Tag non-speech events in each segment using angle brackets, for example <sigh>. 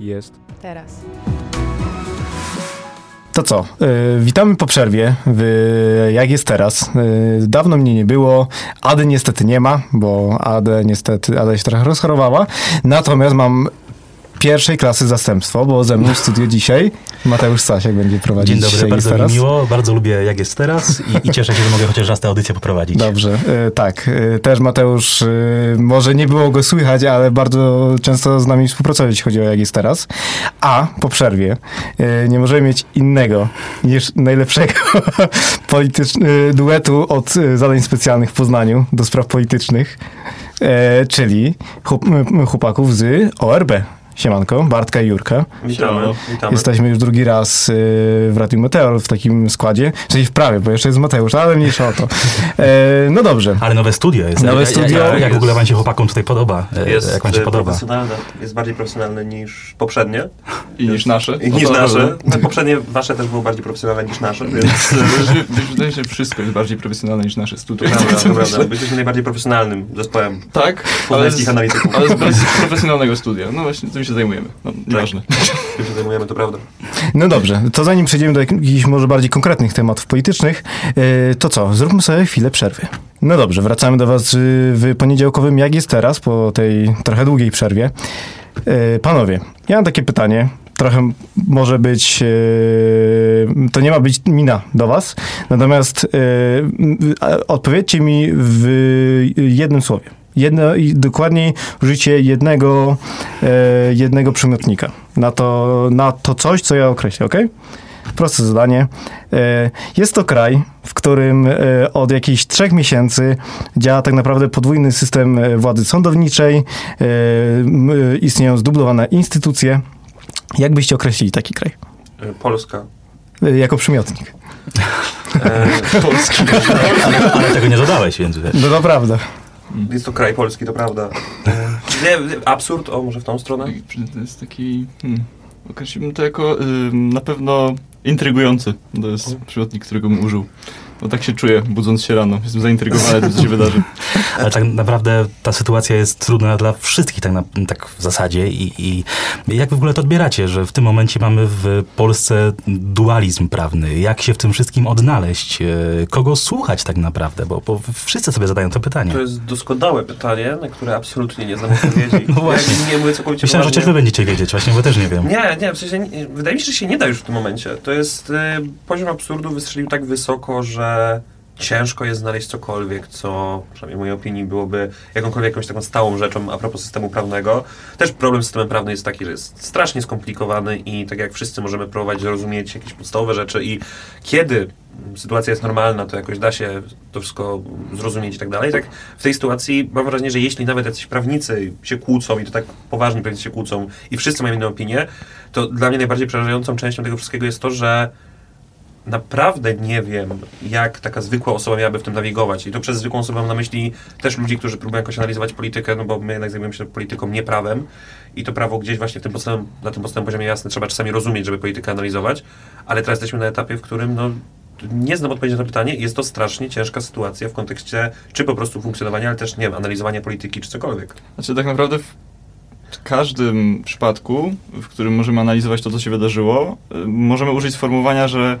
jest teraz. To co? Yy, witamy po przerwie. W, jak jest teraz? Yy, dawno mnie nie było. Ady niestety nie ma, bo Ade niestety Ada się trochę rozchorowała. Natomiast mam pierwszej klasy zastępstwo, bo ze mną w studiu dzisiaj Mateusz Stasiak będzie prowadzić Dzień dobry, bardzo mi miło, bardzo lubię jak jest teraz i, i cieszę się, że mogę chociaż raz tę audycję poprowadzić. Dobrze, e, tak. e, Też Mateusz, e, może nie było go słychać, ale bardzo często z nami współpracować, jeśli chodzi o jak jest teraz. A po przerwie nie możemy mieć innego niż najlepszego <laughs> politycz- e, duetu od zadań specjalnych w Poznaniu do spraw politycznych, czyli chłop- chłopaków z ORB. Siemanko, Bartka i Jurka. Witamy, witamy. Jesteśmy już drugi raz y, w Radiu Meteor w takim składzie. Czyli w prawie, bo jeszcze jest Mateusz, ale mniejsza o to. E, no dobrze. Ale nowe studio jest. Nowe jak, studio Jak, jak jest. w ogóle wam się chłopakom tutaj podoba? E, Jest jak wam się e, podoba? profesjonalne, jest bardziej profesjonalne niż poprzednie. I niż nasze. I No niż to nasze. Te poprzednie wasze też było bardziej profesjonalne niż nasze, <laughs> więc Wydaje- się, że wszystko jest bardziej profesjonalne niż nasze studia. to prawda, to prawda. Jesteśmy najbardziej profesjonalnym zespołem Tak, ale z, ale z bez profesjonalnego studia. No właśnie, tym się zajmujemy. No, nieważne. <laughs> Tym się zajmujemy, to prawda. No dobrze, to zanim przejdziemy do jakichś może bardziej konkretnych tematów politycznych, e, to co? Zróbmy sobie chwilę przerwy. No dobrze, wracamy do was y, w poniedziałkowym Jak jest teraz, po tej trochę długiej przerwie. E, Panowie, ja mam takie pytanie. Trochę może być, e, to nie ma być mina do was, natomiast odpowiedzcie mi w jednym słowie. Jedno, i dokładniej użycie jednego, e, jednego przymiotnika na to, na to coś, co ja określę, ok? Proste zadanie. E, Jest to kraj, w którym e, od jakichś trzech miesięcy działa tak naprawdę podwójny system e, władzy sądowniczej, e, e, istnieją zdublowane instytucje. Jak byście określili taki kraj? Polska. E, Jako przymiotnik. E, Polski. Ale, <laughs> ale tego nie dodałeś, więc wiesz. No to prawda. Jest to kraj polski, to prawda. <laughs> Nie, absurd, o może w tą stronę. To jest taki... Hmm, określiłbym to jako ym, na pewno intrygujący. To jest przymiotnik, którego bym użył. No tak się czuję, budząc się rano. Jestem zaintrygowany tym, co się wydarzy. <laughs> Ale tak naprawdę ta sytuacja jest trudna dla wszystkich tak, na, tak w zasadzie i, i jak w ogóle to odbieracie, że w tym momencie mamy w Polsce dualizm prawny? Jak się w tym wszystkim odnaleźć? E, Kogo słuchać tak naprawdę? Bo, bo wszyscy sobie zadają to pytanie. To jest doskonałe pytanie, na które absolutnie nie znam odpowiedzi. <laughs> No właśnie. Ja nie mówię całkowicie Myślałem, że chociaż wy będziecie wiedzieć, właśnie, bo też nie wiem. Nie, nie, w sensie nie, wydaje mi się, że się nie da już w tym momencie. To jest y, poziom absurdu wystrzelił tak wysoko, że ciężko jest znaleźć cokolwiek, co przynajmniej w mojej opinii byłoby jakąkolwiek jakąś taką stałą rzeczą a propos systemu prawnego. Też problem z systemem prawnym jest taki, że jest strasznie skomplikowany i tak jak wszyscy możemy próbować zrozumieć jakieś podstawowe rzeczy i kiedy sytuacja jest normalna, to jakoś da się to wszystko zrozumieć i tak dalej. Tak w tej sytuacji mam wrażenie, że jeśli nawet jacyś prawnicy się kłócą i to tak poważni prawnicy się kłócą i wszyscy mają inną opinię, to dla mnie najbardziej przerażającą częścią tego wszystkiego jest to, że naprawdę nie wiem, jak taka zwykła osoba miałaby w tym nawigować. I to przez zwykłą osobę mam na myśli też ludzi, którzy próbują jakoś analizować politykę, no bo my jednak zajmujemy się polityką, nie prawem. I to prawo gdzieś właśnie tym na tym podstawowym poziomie jasne trzeba czasami rozumieć, żeby politykę analizować. Ale teraz jesteśmy na etapie, w którym no, nie znam odpowiedzi na to pytanie. Jest to strasznie ciężka sytuacja w kontekście czy po prostu funkcjonowania, ale też, nie wiem, analizowania polityki czy cokolwiek. Znaczy tak naprawdę w każdym przypadku, w którym możemy analizować to, co się wydarzyło, y, możemy użyć sformułowania, że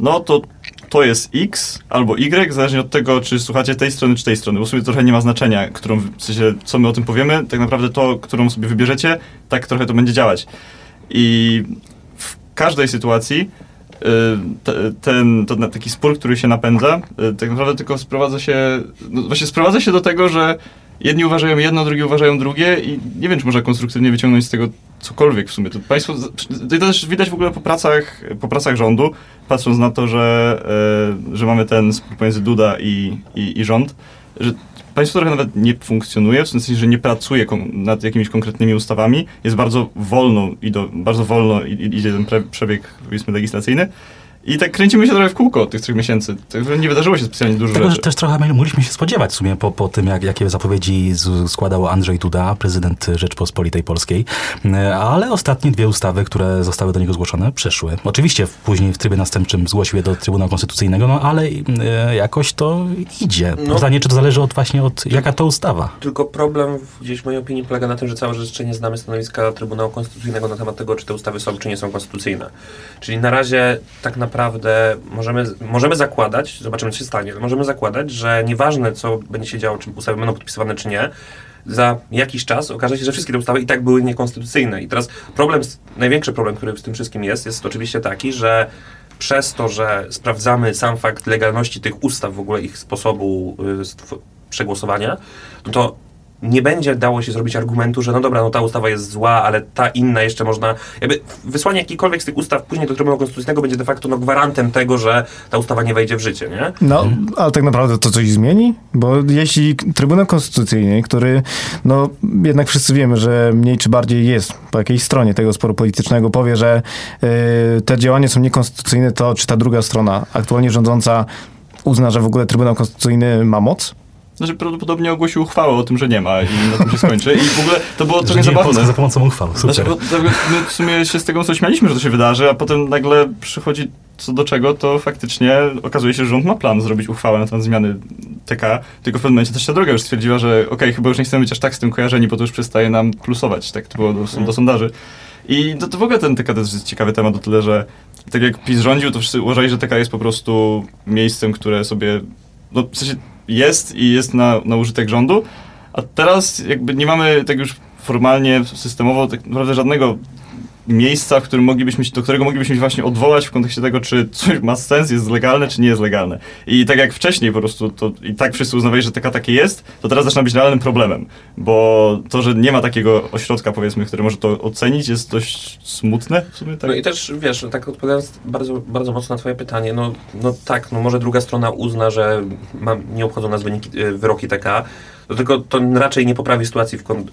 no to to jest X albo Y, zależnie od tego, czy słuchacie tej strony, czy tej strony, bo w sumie trochę nie ma znaczenia, którą, w sensie, co my o tym powiemy, tak naprawdę to, którą sobie wybierzecie, tak trochę to będzie działać. I w każdej sytuacji y, te, ten taki spór, który się napędza, y, tak naprawdę tylko sprowadza się, no właśnie sprowadza się do tego, że jedni uważają jedno, drugi uważają drugie i nie wiem, czy można konstruktywnie wyciągnąć z tego cokolwiek w sumie. To państwo, to też widać w ogóle po pracach, po pracach rządu, patrząc na to, że, e, że mamy ten spór pomiędzy Duda i, i, i rząd, że państwo trochę nawet nie funkcjonuje, w sensie, że nie pracuje nad jakimiś konkretnymi ustawami, jest bardzo wolno i do, bardzo wolno idzie ten przebieg, powiedzmy, legislacyjny I tak kręcimy się trochę w kółko od tych trzech miesięcy. Tak, nie wydarzyło się specjalnie dużo Tego rzeczy. też trochę mogliśmy się spodziewać w sumie po, po tym, jak, jakie zapowiedzi z, składał Andrzej Duda, prezydent Rzeczpospolitej Polskiej. E, Ale ostatnie dwie ustawy, które zostały do niego zgłoszone, przeszły. Oczywiście później w trybie następczym zgłosił je do Trybunału Konstytucyjnego, no ale e, jakoś to idzie. No. Pytanie, czy to zależy od właśnie od, jaka to ustawa? Tylko problem gdzieś w mojej opinii polega na tym, że całe jeszcze nie znamy stanowiska Trybunału Konstytucyjnego na temat tego, czy te ustawy są, czy nie są konstytucyjne. Czyli na razie tak naprawdę możemy, możemy zakładać, zobaczymy co się stanie, ale możemy zakładać, że nieważne co będzie się działo, czy ustawy będą podpisywane, czy nie, za jakiś czas okaże się, że wszystkie te ustawy i tak były niekonstytucyjne. I teraz problem, największy problem, który w tym wszystkim jest, jest oczywiście taki, że przez to, że sprawdzamy sam fakt legalności tych ustaw, w ogóle ich sposobu y, przegłosowania, no to nie będzie dało się zrobić argumentu, że no dobra, no ta ustawa jest zła, ale ta inna jeszcze można. Jakby wysłanie jakiejkolwiek z tych ustaw później do Trybunału Konstytucyjnego będzie de facto no, gwarantem tego, że ta ustawa nie wejdzie w życie, nie? No, ale tak naprawdę to coś zmieni? Bo jeśli Trybunał Konstytucyjny, który, no jednak wszyscy wiemy, że mniej czy bardziej jest po jakiejś stronie tego sporu politycznego, powie, że y, te działania są niekonstytucyjne, to czy ta druga strona, aktualnie rządząca, uzna, że w ogóle Trybunał Konstytucyjny ma moc? Znaczy prawdopodobnie ogłosił uchwałę o tym, że nie ma i na tym się skończy. I w ogóle to było trochę zabawne. Polska za pomocą uchwał. Super. Znaczy, bo, my w sumie się z tego co śmialiśmy, że to się wydarzy, a potem nagle przychodzi co do czego, to faktycznie okazuje się, że rząd ma plan zrobić uchwałę na temat zmiany TK, tylko w pewnym momencie też ta droga już stwierdziła, że okej, chyba już nie chcemy być aż tak z tym kojarzeni, bo to już przestaje nam plusować, tak to było do, do sondaży. I to, to w ogóle ten TK to jest ciekawy temat o tyle, że tak jak PiS rządził, to wszyscy uważali, że TK jest po prostu miejscem, które sobie, no w sensie jest i jest na, na użytek rządu, a teraz jakby nie mamy tak już formalnie, systemowo tak naprawdę żadnego miejsca, w którym moglibyśmy, się- do którego moglibyśmy się właśnie odwołać w kontekście tego, czy coś ma sens, jest legalne, czy nie jest legalne. I tak jak wcześniej po prostu, to i tak wszyscy uznawali, że taka takie jest, to teraz zaczyna być realnym problemem, bo to, że nie ma takiego ośrodka, powiedzmy, który może to ocenić, jest dość smutne w sumie. Tak? No i też, wiesz, tak odpowiadając bardzo, bardzo mocno na twoje pytanie, no, no tak, no może druga strona uzna, że ma, nie obchodzą nas wyniki, e, wyroki TK, no tylko to raczej nie poprawi sytuacji w, kon, e,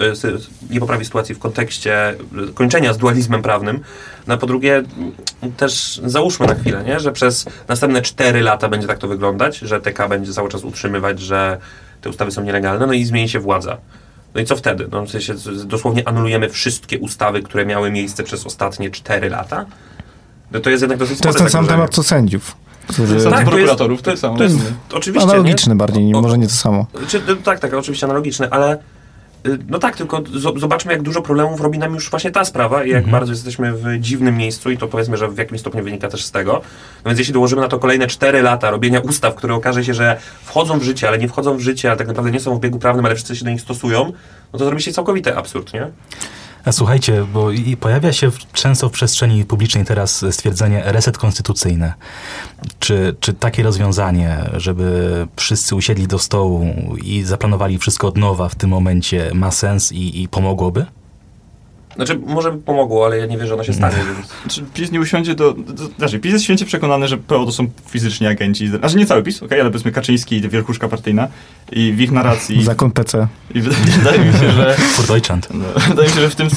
nie poprawi sytuacji w kontekście e, kończenia z dualizmem prawnym. No a po drugie, też załóżmy na chwilę, nie, że przez następne 4 lata będzie tak to wyglądać, że TK będzie cały czas utrzymywać, że te ustawy są nielegalne, no i zmieni się władza. No i co wtedy? No w sensie dosłownie anulujemy wszystkie ustawy, które miały miejsce przez ostatnie 4 lata? No to jest jednak dosyć To jest ten sam temat co sędziów. Którzy, Tak, Tak, to prokuratorów, jest, tak to, samo. to jest oczywiście, analogiczny nie? bardziej, O- może nie to samo. Czy, no, tak, tak, oczywiście analogiczny, ale y, no tak, tylko zo- zobaczmy, jak dużo problemów robi nam już właśnie ta sprawa i jak Mhm. bardzo jesteśmy w dziwnym miejscu i to powiedzmy, że w jakimś stopniu wynika też z tego. No więc jeśli dołożymy na to kolejne 4 lata robienia ustaw, które okaże się, że wchodzą w życie, ale nie wchodzą w życie, ale tak naprawdę nie są w biegu prawnym, ale wszyscy się do nich stosują, no to zrobi się całkowity absurd, nie? A słuchajcie, bo pojawia się często w przestrzeni publicznej teraz stwierdzenie reset konstytucyjny. Czy, czy takie rozwiązanie, żeby wszyscy usiedli do stołu i zaplanowali wszystko od nowa w tym momencie ma sens i, i pomogłoby? Znaczy, może by pomogło, ale ja nie wierzę, że ono się stanie, więc... Znaczy, PiS nie usiądzie do, do... Znaczy, PiS jest święcie przekonany, że PO to są fizyczni agenci. Znaczy, nie cały PiS, okej, ale powiedzmy Kaczyński i wielkuszka partyjna i w ich narracji... Zakon PC. I wydaje, mi się, że... <laughs> Für Deutschland. No, <laughs> wydaje mi się, że w tym,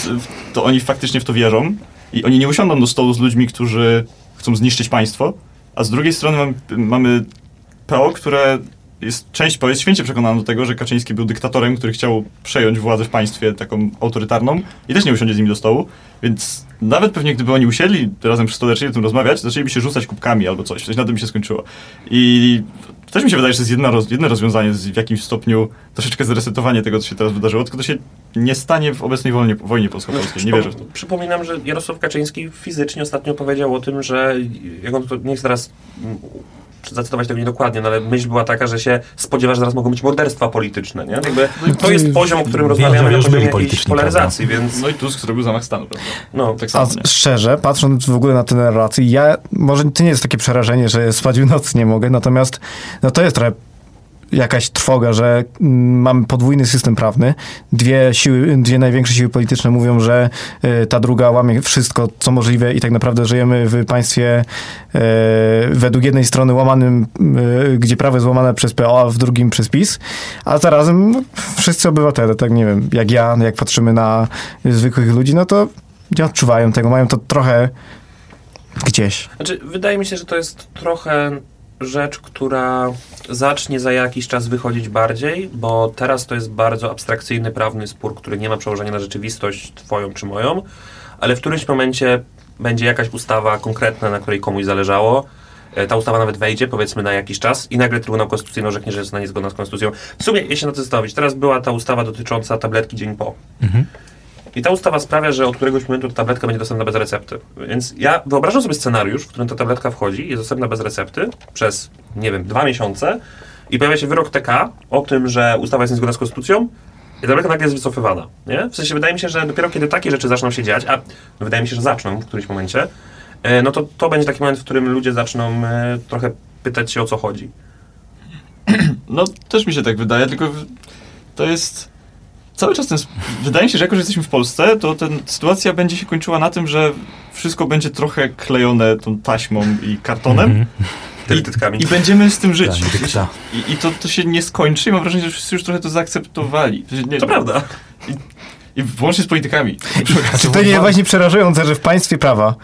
to oni faktycznie w to wierzą i oni nie usiądą do stołu z ludźmi, którzy chcą zniszczyć państwo, a z drugiej strony mamy, mamy PO, które jest część jest święcie przekonana do tego, że Kaczyński był dyktatorem, który chciał przejąć władzę w państwie taką autorytarną i też nie usiądzie z nimi do stołu, więc nawet pewnie gdyby oni usiedli razem przy stole, zaczęli o tym rozmawiać, zaczęliby się rzucać kubkami albo coś, coś na tym się skończyło. I też mi się wydaje, że to jest jedna roz, jedno rozwiązanie, w jakimś stopniu troszeczkę zresetowanie tego, co się teraz wydarzyło, tylko to się nie stanie w obecnej wojnie, wojnie polsko-polskiej. Nie wierzę w to. Przypominam, że Jarosław Kaczyński fizycznie ostatnio powiedział o tym, że jak on to, nie teraz zacytować tego niedokładnie, no ale myśl była taka, że się spodziewa, że zaraz mogą być morderstwa polityczne, nie? Jakby to jest poziom, o którym rozmawiamy na już byli poziomie jakiejś polityczni, polaryzacji, więc No i Tusk zrobił zamach stanu, prawda? no, Tak A samo, nie? szczerze, patrząc w ogóle na te narracje, ja, może to nie jest takie przerażenie, że spać w nocy nie mogę, natomiast no to jest trochę jakaś trwoga, że mm, mamy podwójny system prawny. Dwie siły, dwie największe siły polityczne mówią, że y, ta druga łamie wszystko, co możliwe i tak naprawdę żyjemy w państwie y, według jednej strony łamanym, y, gdzie prawo jest łamane przez PO, a w drugim przez PiS, a zarazem wszyscy obywatele, tak nie wiem, jak ja, jak patrzymy na zwykłych ludzi, no to nie odczuwają tego, mają to trochę Gdzieś. Znaczy, wydaje mi się, że to jest trochę rzecz, która zacznie za jakiś czas wychodzić bardziej, bo teraz to jest bardzo abstrakcyjny, prawny spór, który nie ma przełożenia na rzeczywistość twoją czy moją, ale w którymś momencie będzie jakaś ustawa konkretna, na której komuś zależało. E, Ta ustawa nawet wejdzie, powiedzmy, na jakiś czas i nagle Trybunał Konstytucyjny orzeknie, że jest ona niezgodna z Konstytucją. W sumie, jeśli na to zastanowić, teraz była ta ustawa dotycząca tabletki dzień po. Mhm. I ta ustawa sprawia, że od któregoś momentu ta tabletka będzie dostępna bez recepty. Więc ja wyobrażam sobie scenariusz, w którym ta tabletka wchodzi, jest dostępna bez recepty przez, nie wiem, dwa miesiące i pojawia się wyrok TK o tym, że ustawa jest niezgodna z konstytucją i tabletka nagle jest wycofywana. Nie? W sensie wydaje mi się, że dopiero kiedy takie rzeczy zaczną się dziać, a no wydaje mi się, że zaczną w którymś momencie, e, no to to będzie taki moment, w którym ludzie zaczną e, trochę pytać się o co chodzi. No, też mi się tak wydaje, tylko to jest... Cały czas ten... Wydaje mi się, że jako, że jesteśmy w Polsce, to ten sytuacja będzie się kończyła na tym, że wszystko będzie trochę klejone tą taśmą i kartonem Mhm. Tytykami. i będziemy z tym żyć. Tak. I, I to, to się nie skończy i mam wrażenie, że wszyscy już trochę to zaakceptowali. Nie, To prawda. I włącznie z politykami. Czy to nie jest właśnie przerażające, że w państwie prawa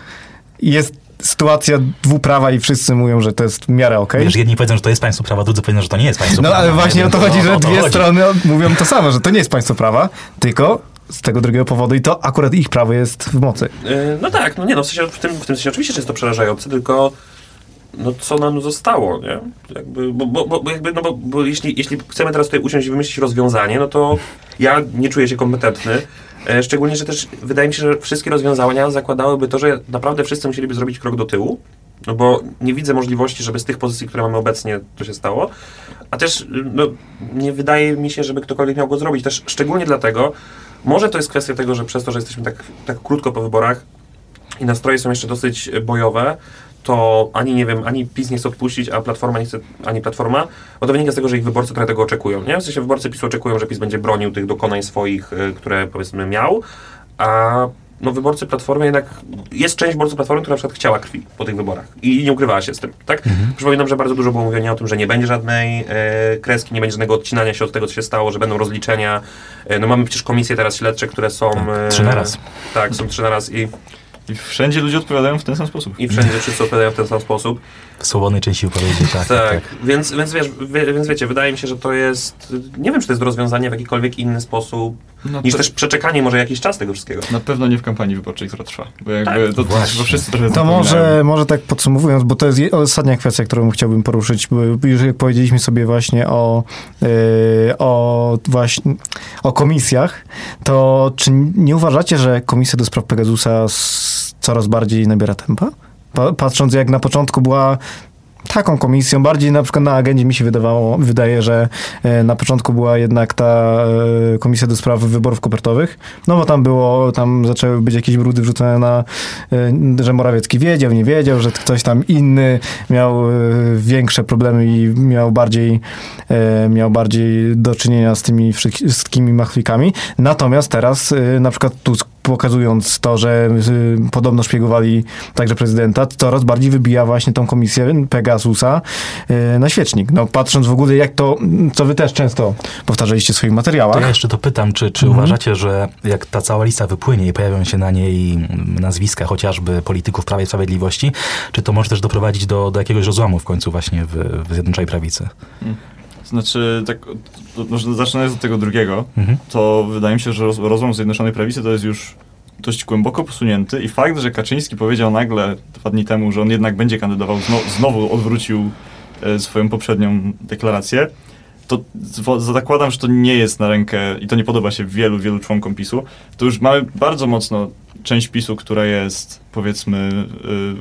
jest sytuacja dwuprawa i wszyscy mówią, że to jest w miarę okej? Wiesz, jedni powiedzą, że to jest państwo prawa, drudzy powiedzą, że to nie jest państwo No prawa. ale właśnie Nie o to chodzi, że dwie chodzi. strony mówią to samo, że to nie jest państwo prawa, tylko z tego drugiego powodu i to akurat ich prawo jest w mocy. E, No tak, no nie no, w, sensie, w, tym, w tym sensie oczywiście że jest to przerażające, tylko no co nam zostało, nie? Jakby, bo, bo, bo, bo jakby, no bo, bo jeśli, jeśli chcemy teraz tutaj usiąść i wymyślić rozwiązanie, no to ja nie czuję się kompetentny. E, szczególnie, że też wydaje mi się, że wszystkie rozwiązania zakładałyby to, że naprawdę wszyscy musieliby zrobić krok do tyłu, no bo nie widzę możliwości, żeby z tych pozycji, które mamy obecnie, to się stało. A też no, nie wydaje mi się, żeby ktokolwiek miał go zrobić. Też szczególnie dlatego, może to jest kwestia tego, że przez to, że jesteśmy tak, tak krótko po wyborach i nastroje są jeszcze dosyć bojowe, to ani nie wiem, ani PiS nie chce odpuścić, a Platforma nie chce, ani Platforma, bo to wynika z tego, że ich wyborcy trochę tego oczekują, nie? W sensie wyborcy PiSu oczekują, że PiS będzie bronił tych dokonań swoich, y, które powiedzmy miał, a no wyborcy Platformy jednak, jest część wyborców Platformy, która na przykład chciała krwi po tych wyborach i nie ukrywała się z tym, tak? Przypominam, że bardzo dużo było mówienia o tym, że nie będzie żadnej e, kreski, nie będzie żadnego odcinania się od tego, co się stało, że będą rozliczenia. E, no mamy przecież komisje teraz śledcze, które są... E, Trzy na raz. Tak, są trzy na raz i, I wszędzie ludzie odpowiadają w ten sam sposób. i wszędzie wszyscy odpowiadają w ten sam sposób. W swobodnej części wypowiedzi, tak. Tak, tak. Więc, więc, wiesz, wie, więc wiecie, wydaje mi się, że to jest, nie wiem, czy to jest rozwiązanie w jakikolwiek inny sposób, No niż to- też przeczekanie może jakiś czas tego wszystkiego. Na pewno nie w kampanii wyborczej, która trwa. Bo jakby Tak, to, to chyba wszyscy trochę To może, może tak podsumowując, bo to jest je- ostatnia kwestia, którą chciałbym poruszyć, bo już jak powiedzieliśmy sobie właśnie o, yy, o właśnie o komisjach, to czy nie uważacie, że komisja do spraw Pegasusa coraz bardziej nabiera tempa? Pa, patrząc jak na początku była taką komisją, bardziej na przykład na agendzie mi się wydawało, wydaje, że e, na początku była jednak ta e, komisja do spraw wyborów kopertowych, no bo tam było, tam zaczęły być jakieś brudy wrzucone na, e, że Morawiecki wiedział, nie wiedział, że ktoś tam inny miał większe problemy i miał bardziej, miał bardziej do czynienia z tymi wszystkimi machlikami. Natomiast teraz na przykład Tusk pokazując to, że y, podobno szpiegowali także prezydenta, coraz bardziej wybija właśnie tą komisję Pegasusa y, na świecznik. No patrząc w ogóle jak to, co wy też często powtarzaliście w swoich To materiałach. ja jeszcze to pytam, czy, czy Mhm. uważacie, że jak ta cała lista wypłynie i pojawią się na niej nazwiska chociażby polityków Prawa i Sprawiedliwości, czy to może też doprowadzić do, do jakiegoś rozłamu w końcu właśnie w, w Zjednoczonej Prawicy? Znaczy, tak, zaczynając od tego drugiego, Mhm. to wydaje mi się, że roz, rozłam Zjednoczonej Prawicy to jest już dość głęboko posunięty i fakt, że Kaczyński powiedział nagle dwa dni temu, że on jednak będzie kandydował, zno, znowu odwrócił e, swoją poprzednią deklarację, to zakładam, że to nie jest na rękę i to nie podoba się wielu, wielu członkom PiSu. To już mamy bardzo mocno część PiSu, która jest powiedzmy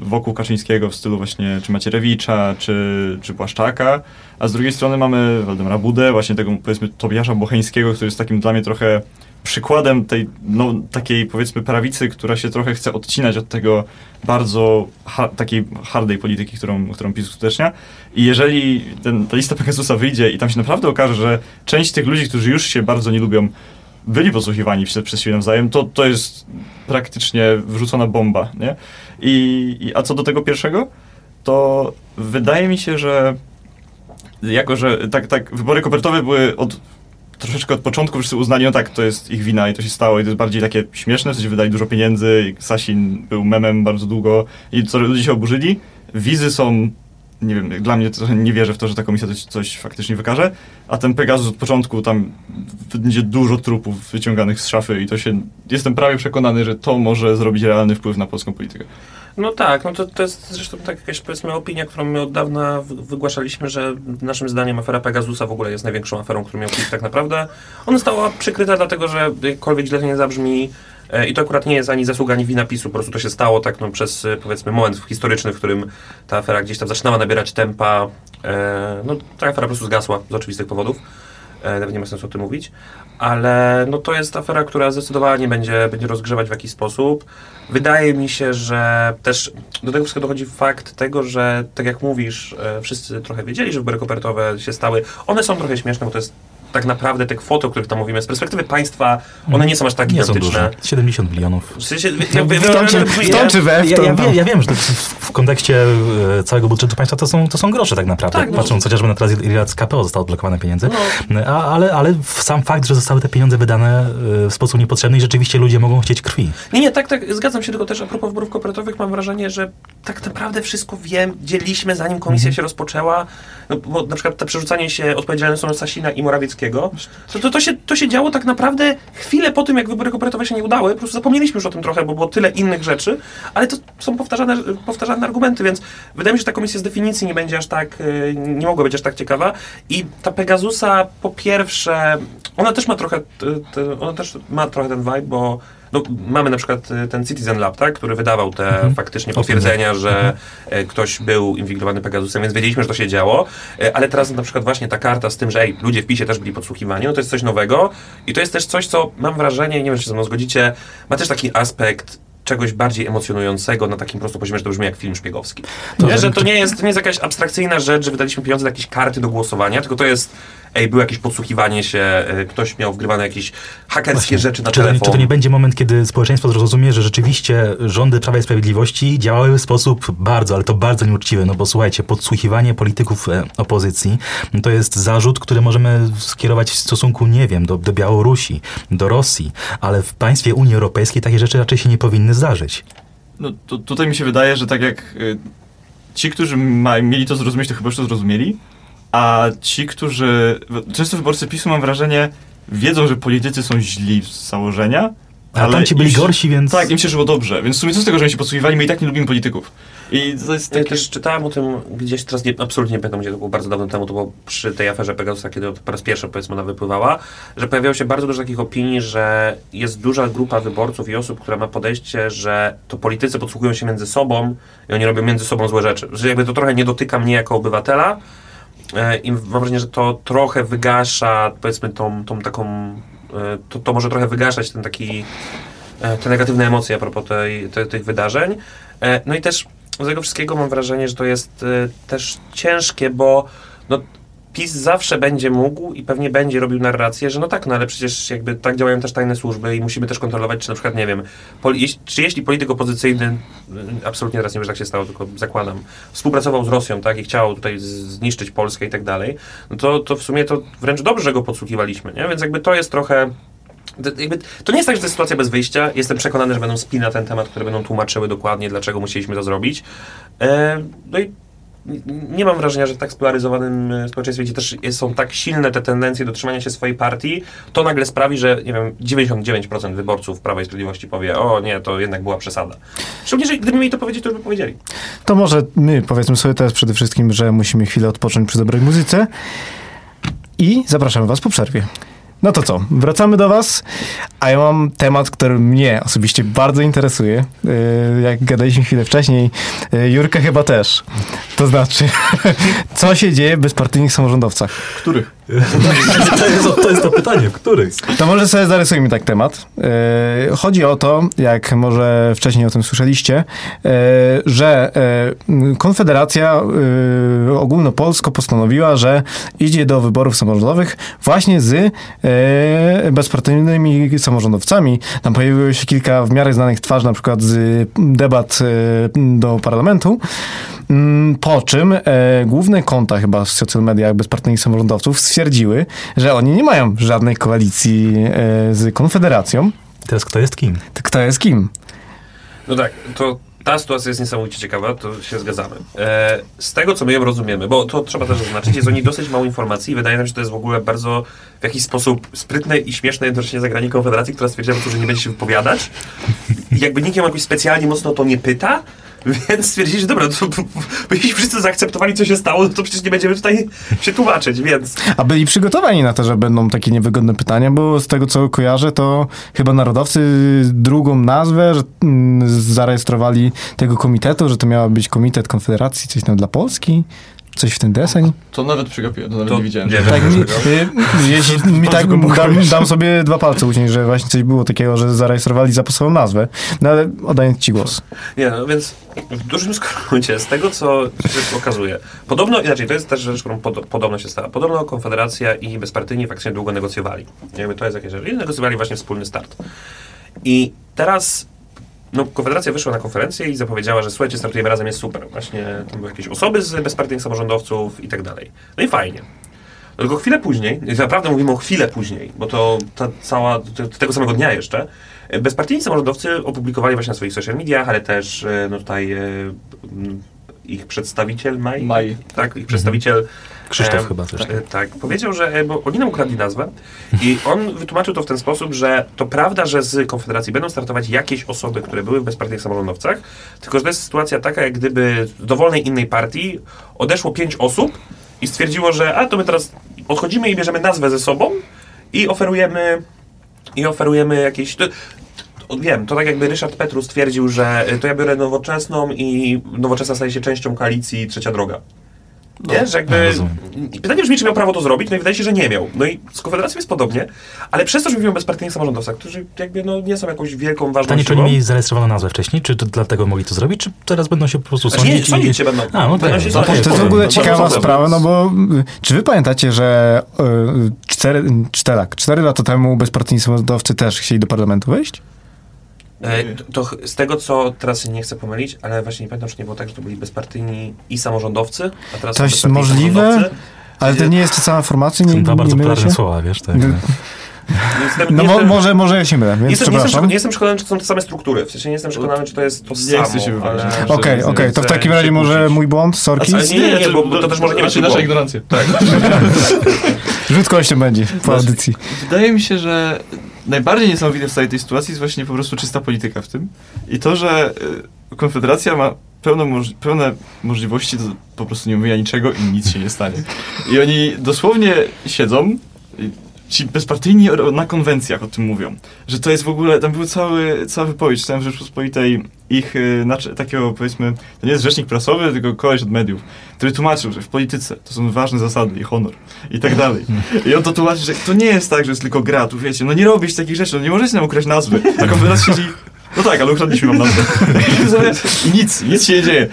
y, wokół Kaczyńskiego w stylu właśnie czy Macierewicza, czy, czy Błaszczaka, a z drugiej strony mamy Waldemara Budę, właśnie tego powiedzmy Tobiasza Bocheńskiego, który jest takim dla mnie trochę przykładem tej no, takiej powiedzmy prawicy, która się trochę chce odcinać od tego bardzo ha- takiej hardej polityki, którą, którą PiS uskutecznia. I jeżeli ten, ta lista Pegasusa wyjdzie i tam się naprawdę okaże, że część tych ludzi, którzy już się bardzo nie lubią, byli podsłuchiwani przez, przez siebie nawzajem, to, to jest praktycznie wrzucona bomba, nie? I, I, a co do tego pierwszego, to wydaje mi się, że jako, że tak, tak, wybory kopertowe były od troszeczkę od początku wszyscy uznali, no tak, to jest ich wina i to się stało i to jest bardziej takie śmieszne, w sensie wydali dużo pieniędzy, Sasin był memem bardzo długo i co ludzie się oburzyli. Wizy są, nie wiem, dla mnie trochę nie wierzę w to, że ta komisja coś, coś faktycznie wykaże, a ten Pegasus od początku tam będzie dużo trupów wyciąganych z szafy i to się, jestem prawie przekonany, że to może zrobić realny wpływ na polską politykę. No tak, no to, to jest zresztą tak jakaś powiedzmy opinia, którą my od dawna wy- wygłaszaliśmy, że naszym zdaniem afera Pegasusa w ogóle jest największą aferą, którą miał PiS tak naprawdę. Ona została przykryta dlatego, że jakkolwiek źle to nie zabrzmi i to akurat nie jest ani zasługa, ani wina PiSu, po prostu to się stało tak no, przez e, powiedzmy moment historyczny, w którym ta afera gdzieś tam zaczynała nabierać tempa. E, no ta afera po prostu zgasła z oczywistych powodów. E, nawet nie ma sensu o tym mówić, ale no to jest afera, która zdecydowanie będzie, będzie rozgrzewać w jakiś sposób. Wydaje mi się, że też do tego wszystkiego dochodzi fakt tego, że tak jak mówisz, e, wszyscy trochę wiedzieli, że wybory kopertowe się stały. One są trochę śmieszne, bo to jest tak naprawdę te kwoty, o których tam mówimy, z perspektywy państwa, one nie są aż tak Nie są gigantyczne. duże. 70 milionów. W sensie, No, ja, w czy- w we, w Ja, wiem, że to w, kontekście e, całego budżetu państwa to są, to są grosze tak naprawdę. Tak, no. Patrząc chociażby na teraz, ile z KPO zostało odblokowane pieniądze. No. A, ale, ale sam fakt, że zostały te pieniądze wydane e, w sposób niepotrzebny i rzeczywiście ludzie mogą chcieć krwi. Nie, nie, tak, tak, zgadzam się, tylko też a propos wyborów kopertowych mam wrażenie, że tak naprawdę wszystko wiem, dzieliśmy zanim komisja się rozpoczęła, no, bo na przykład to przerzucanie się odpowiedzialnością na Sasina i Morawieckiego, to, to, to, się, to się działo tak naprawdę chwilę po tym, jak wybory kopertowe się nie udały, po prostu zapomnieliśmy już o tym trochę, bo było tyle innych rzeczy, ale to są powtarzane, powtarzane argumenty, więc wydaje mi się, że ta komisja z definicji nie będzie aż tak, y, nie mogła być aż tak ciekawa. I ta Pegasusa po pierwsze, ona też ma trochę, ona też ma trochę ten vibe, bo no, mamy na przykład y, ten Citizen Lab, tak, który wydawał te Mhm. faktycznie potwierdzenia, że e, ktoś był inwigilowany Pegasusem, więc wiedzieliśmy, że to się działo, E, ale teraz na przykład właśnie ta karta z tym, że ej, ludzie w PiSie też byli podsłuchiwani, no to jest coś nowego. I to jest też coś, co mam wrażenie, nie wiem, czy się ze mną zgodzicie, ma też taki aspekt czegoś bardziej emocjonującego na takim prosty poziomie, że to brzmi jak film szpiegowski. To, nie, że- że to nie, jest, to nie jest jakaś abstrakcyjna rzecz, że wydaliśmy pieniądze na jakieś karty do głosowania, tylko to jest, ej, było jakieś podsłuchiwanie się, e, ktoś miał wgrywane jakieś hakerskie Właśnie. rzeczy na czy, to, telefon. czy to nie będzie moment, kiedy społeczeństwo zrozumie, że rzeczywiście rządy Prawa i Sprawiedliwości działały w sposób bardzo, ale to bardzo nieuczciwy, no bo słuchajcie, podsłuchiwanie polityków e, opozycji to jest zarzut, który możemy skierować w stosunku, nie wiem, do, do Białorusi, do Rosji, ale w państwie Unii Europejskiej takie rzeczy raczej się nie powinny zdarzyć. No to, tutaj mi się wydaje, że tak jak y, ci, którzy ma, mieli to zrozumieć, to chyba już to zrozumieli, a ci, którzy... Często wyborcy PiSu, mam wrażenie, wiedzą, że politycy są źli z założenia, A tamci byli im się- gorsi, więc... Tak, im się żyło dobrze, więc w sumie co z tego, że oni się podsłuchiwali, my i tak nie lubimy polityków. I to jest Ja takie... też czytałem o tym gdzieś, teraz nie, absolutnie nie pamiętam, gdzie to było bardzo dawno temu, to było przy tej aferze Pegasusa, kiedy po raz pierwszy powiedzmy ona wypływała, że pojawiało się bardzo dużo takich opinii, że jest duża grupa wyborców i osób, która ma podejście, że to politycy podsłuchują się między sobą i oni robią między sobą złe rzeczy. Że jakby to trochę nie dotyka mnie jako obywatela i mam wrażenie, że to trochę wygasza powiedzmy tą, tą taką, e, to, to może trochę wygaszać ten taki e, te negatywne emocje a propos tej, te, tych wydarzeń. E, No i też z tego wszystkiego mam wrażenie, że to jest e, też ciężkie, bo no, PiS zawsze będzie mógł i pewnie będzie robił narrację, że no tak, no ale przecież jakby tak działają też tajne służby i musimy też kontrolować, czy na przykład, nie wiem, poli- czy jeśli polityk opozycyjny, absolutnie teraz nie wiem, tak się stało, tylko zakładam, współpracował z Rosją, tak, i chciał tutaj zniszczyć Polskę i tak dalej, no to, to w sumie to wręcz dobrze, że go podsłuchiwaliśmy, nie? Więc jakby to jest trochę jakby, to nie jest tak, że to jest sytuacja bez wyjścia. Jestem przekonany, że będą spin na ten temat, które będą tłumaczyły dokładnie, dlaczego musieliśmy to zrobić. E, no i nie mam wrażenia, że w tak spolaryzowanym e, społeczeństwie, gdzie też są tak silne te tendencje do trzymania się swojej partii, to nagle sprawi, że nie wiem, 99% wyborców Prawa i Sprawiedliwości powie, o nie, to jednak była przesada. Szczególnie, że gdyby mieli to powiedzieć, to już by powiedzieli. To może my powiedzmy sobie teraz przede wszystkim, że musimy chwilę odpocząć przy dobrej muzyce i zapraszamy was po przerwie. No to co, wracamy do was, a ja mam temat, który mnie osobiście bardzo interesuje. Yy, Jak gadaliśmy chwilę wcześniej, yy, Jurkę chyba też. To znaczy, <laughs> co się dzieje w bezpartyjnych samorządowcach? Których? To jest, to jest to pytanie, których? To może sobie zarysujmy tak temat. E, Chodzi o to, jak może wcześniej o tym słyszeliście, e, że e, Konfederacja ogólnopolsko postanowiła, że idzie do wyborów samorządowych właśnie z bezpartyjnymi samorządowcami. Tam pojawiło się kilka w miarę znanych twarzy, na przykład z debat do parlamentu. Mm, Po czym główne konta chyba w social mediach bezpartyjnych samorządowców stwierdziły, że oni nie mają żadnej koalicji e, z Konfederacją. Teraz kto jest kim? To Kto jest kim? No tak, to ta sytuacja jest niesamowicie ciekawa, to się zgadzamy. E, z tego, co my ją rozumiemy, bo to trzeba też zaznaczyć, jest o niej dosyć mało informacji i wydaje nam się, że to jest w ogóle bardzo w jakiś sposób sprytne i śmieszne jednocześnie zagranie Konfederacji, która stwierdziła, że nie będzie się wypowiadać. I jakby nikt ją jakoś specjalnie mocno to nie pyta, więc stwierdzili, że dobra, to, jeśli wszyscy zaakceptowali, co się stało, no to przecież nie będziemy tutaj się tłumaczyć, więc... A byli przygotowani na to, że będą takie niewygodne pytania, bo z tego co kojarzę, to chyba narodowcy drugą nazwę, że mm, zarejestrowali tego komitetu, że to miała być komitet Konfederacji, coś tam dla Polski, coś w ten deseń. To nawet przegapiłem, to nawet To nie widziałem. nie wiem. Tak, mi, Dlaczego? y, jeśli <laughs> mi tak dam, dam sobie dwa palce uciąć, że właśnie coś było takiego, że zarejestrowali zaposową nazwę. No ale oddaję ci głos. Nie, no więc w dużym skrócie, z tego co się okazuje, podobno, inaczej, to jest też rzecz, którą pod, podobno się stała. Podobno Konfederacja i bezpartyjni faktycznie długo negocjowali. Jakby to jest jakieś rzecz. I negocjowali właśnie wspólny start. I teraz no, Konfederacja wyszła na konferencję i zapowiedziała, że słuchajcie, startujemy razem, jest super. Właśnie tam były jakieś osoby z bezpartyjnych samorządowców i tak dalej. No i fajnie. Tylko chwilę później, naprawdę mówimy o chwilę później, bo to ta cała, tego samego dnia jeszcze, bezpartyjni samorządowcy opublikowali właśnie na swoich social mediach, ale też e, no tutaj e, ich przedstawiciel Maj, Maj. tak, ich przedstawiciel Krzysztof e, chyba też. e, Tak, powiedział, że e, bo oni nam ukradli nazwę i on wytłumaczył to w ten sposób, że to prawda, że z Konfederacji będą startować jakieś osoby, które były w bezpartyjnych samorządowcach, tylko że to jest sytuacja taka, jak gdyby z dowolnej innej partii odeszło pięć osób i stwierdziło, że a to my teraz odchodzimy i bierzemy nazwę ze sobą i oferujemy i oferujemy jakieś... Wiem, to tak jakby Ryszard Petru stwierdził, że y, to ja biorę nowoczesną i nowoczesna staje się częścią koalicji Trzecia Droga. Nie? Że jakby... No. I Pytanie brzmi, czy miał prawo to zrobić, no i wydaje się, że nie miał. No i z Konfederacją jest podobnie, ale przez to, że mówimy o bezpartyjnych samorządowcach, którzy jakby no, nie są jakąś wielką, ważną Pytanie, czy siłą. oni mieli zarejestrowaną nazwę wcześniej, czy to dlatego mogli to zrobić, czy teraz będą się po prostu Znaczy, nie, sądzić? sądzić się będą. A, no Będą tak. się To sądzić. To jest w ogóle ciekawa sprawa, no bo y, czy wy pamiętacie, że y, cztery, cztery, tak, cztery lata temu bezpartyjni samorządowcy też chcieli do parlamentu wejść? E, to, to z tego, co teraz się nie chcę pomylić, ale właśnie nie pamiętam, czy nie było tak, że to byli bezpartyjni i samorządowcy, a teraz Coś bezpartyjni możliwe? Ale to nie jest ta sama formacja, nie, dwa nie bardzo mylę popularne się? słowa, wiesz, tak. No, Nie jestem, No jestem, może, może ja się mylę, więc nie jestem, nie, jestem, przepraszam. nie jestem przekonany, czy to są te same struktury. W sensie nie jestem przekonany, czy to jest to Nie samo. chcę się. Okej, Okej, okej, to w takim razie może mój błąd, sorki. Ale nie, nie, nie, bo, bo to też może nie być Znaczy nasza błąd. ignorancja. Tak. <laughs> Rzut kością będzie po audycji. Wydaje mi się, że najbardziej niesamowite w całej tej sytuacji jest właśnie po prostu czysta polityka w tym. I to, że y, Konfederacja ma pełno pełne możliwości do po prostu nie mówienia niczego i nic się nie stanie. I oni dosłownie siedzą, ci bezpartyjni na konwencjach o tym mówią, że to jest w ogóle, tam był cały, cała wypowiedź, czytałem w Rzeczpospolitej ich y, nacz- takiego powiedzmy, to nie jest rzecznik prasowy, tylko koleś od mediów, który tłumaczył, że w polityce to są ważne zasady i honor i tak dalej. I on to tłumaczy, że to nie jest tak, że jest tylko gra, tu wiecie, no nie robisz takich rzeczy, no nie możecie nam ukraść nazwy. A Konfederacja siedzi, no tak, ale ukradliśmy wam nazwę. <laughs> I nic, nic się nie dzieje.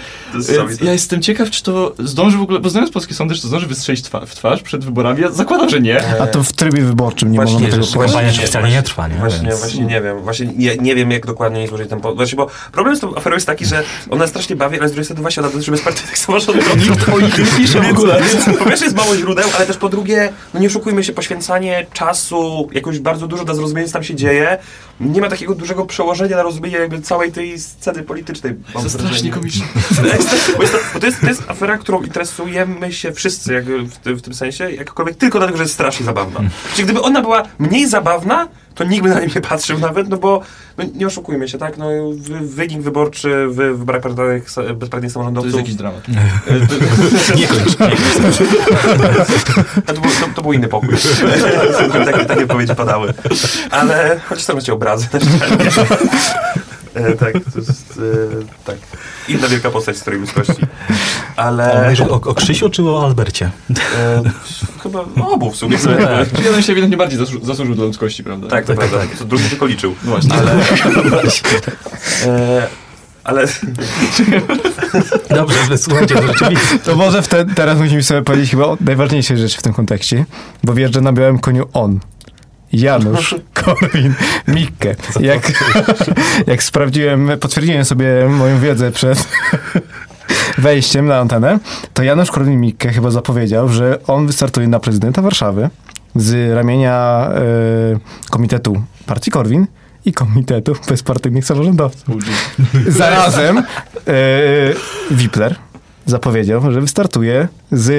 Ja jestem ciekaw, czy to zdąży w ogóle, bo znając polskie sądy, czy to zdąży wystrzelić twa- w twarz przed wyborami. Ja zakładam, że nie. A to w trybie wyborczym nie Właśnie, można tego kampania oficjalnie nie trwa, nie? Właśnie, Więc- właśnie nie wiem. Właśnie nie, nie wiem, jak dokładnie złożyć ten po... Właśnie, bo problem z tą aferą jest taki, że ona strasznie bawi, ale z drugiej strony właśnie ona dotyczy bezpartyjnych samorządów. Nikt o nich nie pisze w ogóle. Więc, po pierwsze jest mało źródeł, ale też po drugie, no nie oszukujmy się, poświęcanie czasu jakoś bardzo dużo na zrozumienie, co tam się dzieje, nie ma takiego dużego przełożenia na rozumienie jakby całej tej sceny politycznej. mam To strasznie komiczne. <laughs> Bo, jest to, bo to, jest, to jest afera, którą interesujemy się wszyscy jak w, tym- w tym sensie, jakkolwiek tylko dlatego, że jest strasznie zabawna. Czyli gdyby ona była mniej zabawna, to nikt by na nią nie patrzył <laughs> nawet, no bo no, nie oszukujmy się, tak? No, wy, wynik wyborczy w wyborach parlamentarnych sa- bezpartyjnych To jest samorządowców. jakiś dramat. <laughs> Nie kończ, <laughs> to, był, to, to był inny pokój. takie, takie powiedzi padały. Ale chociaż tam macie obrazy na. E, tak, to jest e, tak. Inna wielka postać z której ludzkości. Ale o, o Krzysiu czy o Albercie? e, chyba obu w sumie. Tak. <laughs> Czyli jeden się ewidentnie bardziej zasłu- zasłużył dla ludzkości, prawda? Tak, to prawda. To drugi tylko liczył. No właśnie. Ale, <laughs> e, ale Dobrze, ale słuchajcie, to rzeczywiście. To może teraz musimy sobie powiedzieć chyba o najważniejszej rzeczy w tym kontekście, bo wjeżdża na białym koniu on. Janusz Korwin Mikke. Jak, <laughs> jak sprawdziłem, potwierdziłem sobie moją wiedzę przed, <laughs> wejściem na antenę, to Janusz Korwin-Mikke chyba zapowiedział, że on wystartuje na prezydenta Warszawy z ramienia e, Komitetu Partii Korwin i Komitetu Bezpartyjnych Samorządowców. <laughs> Zarazem e, Wipler zapowiedział, że wystartuje z, e,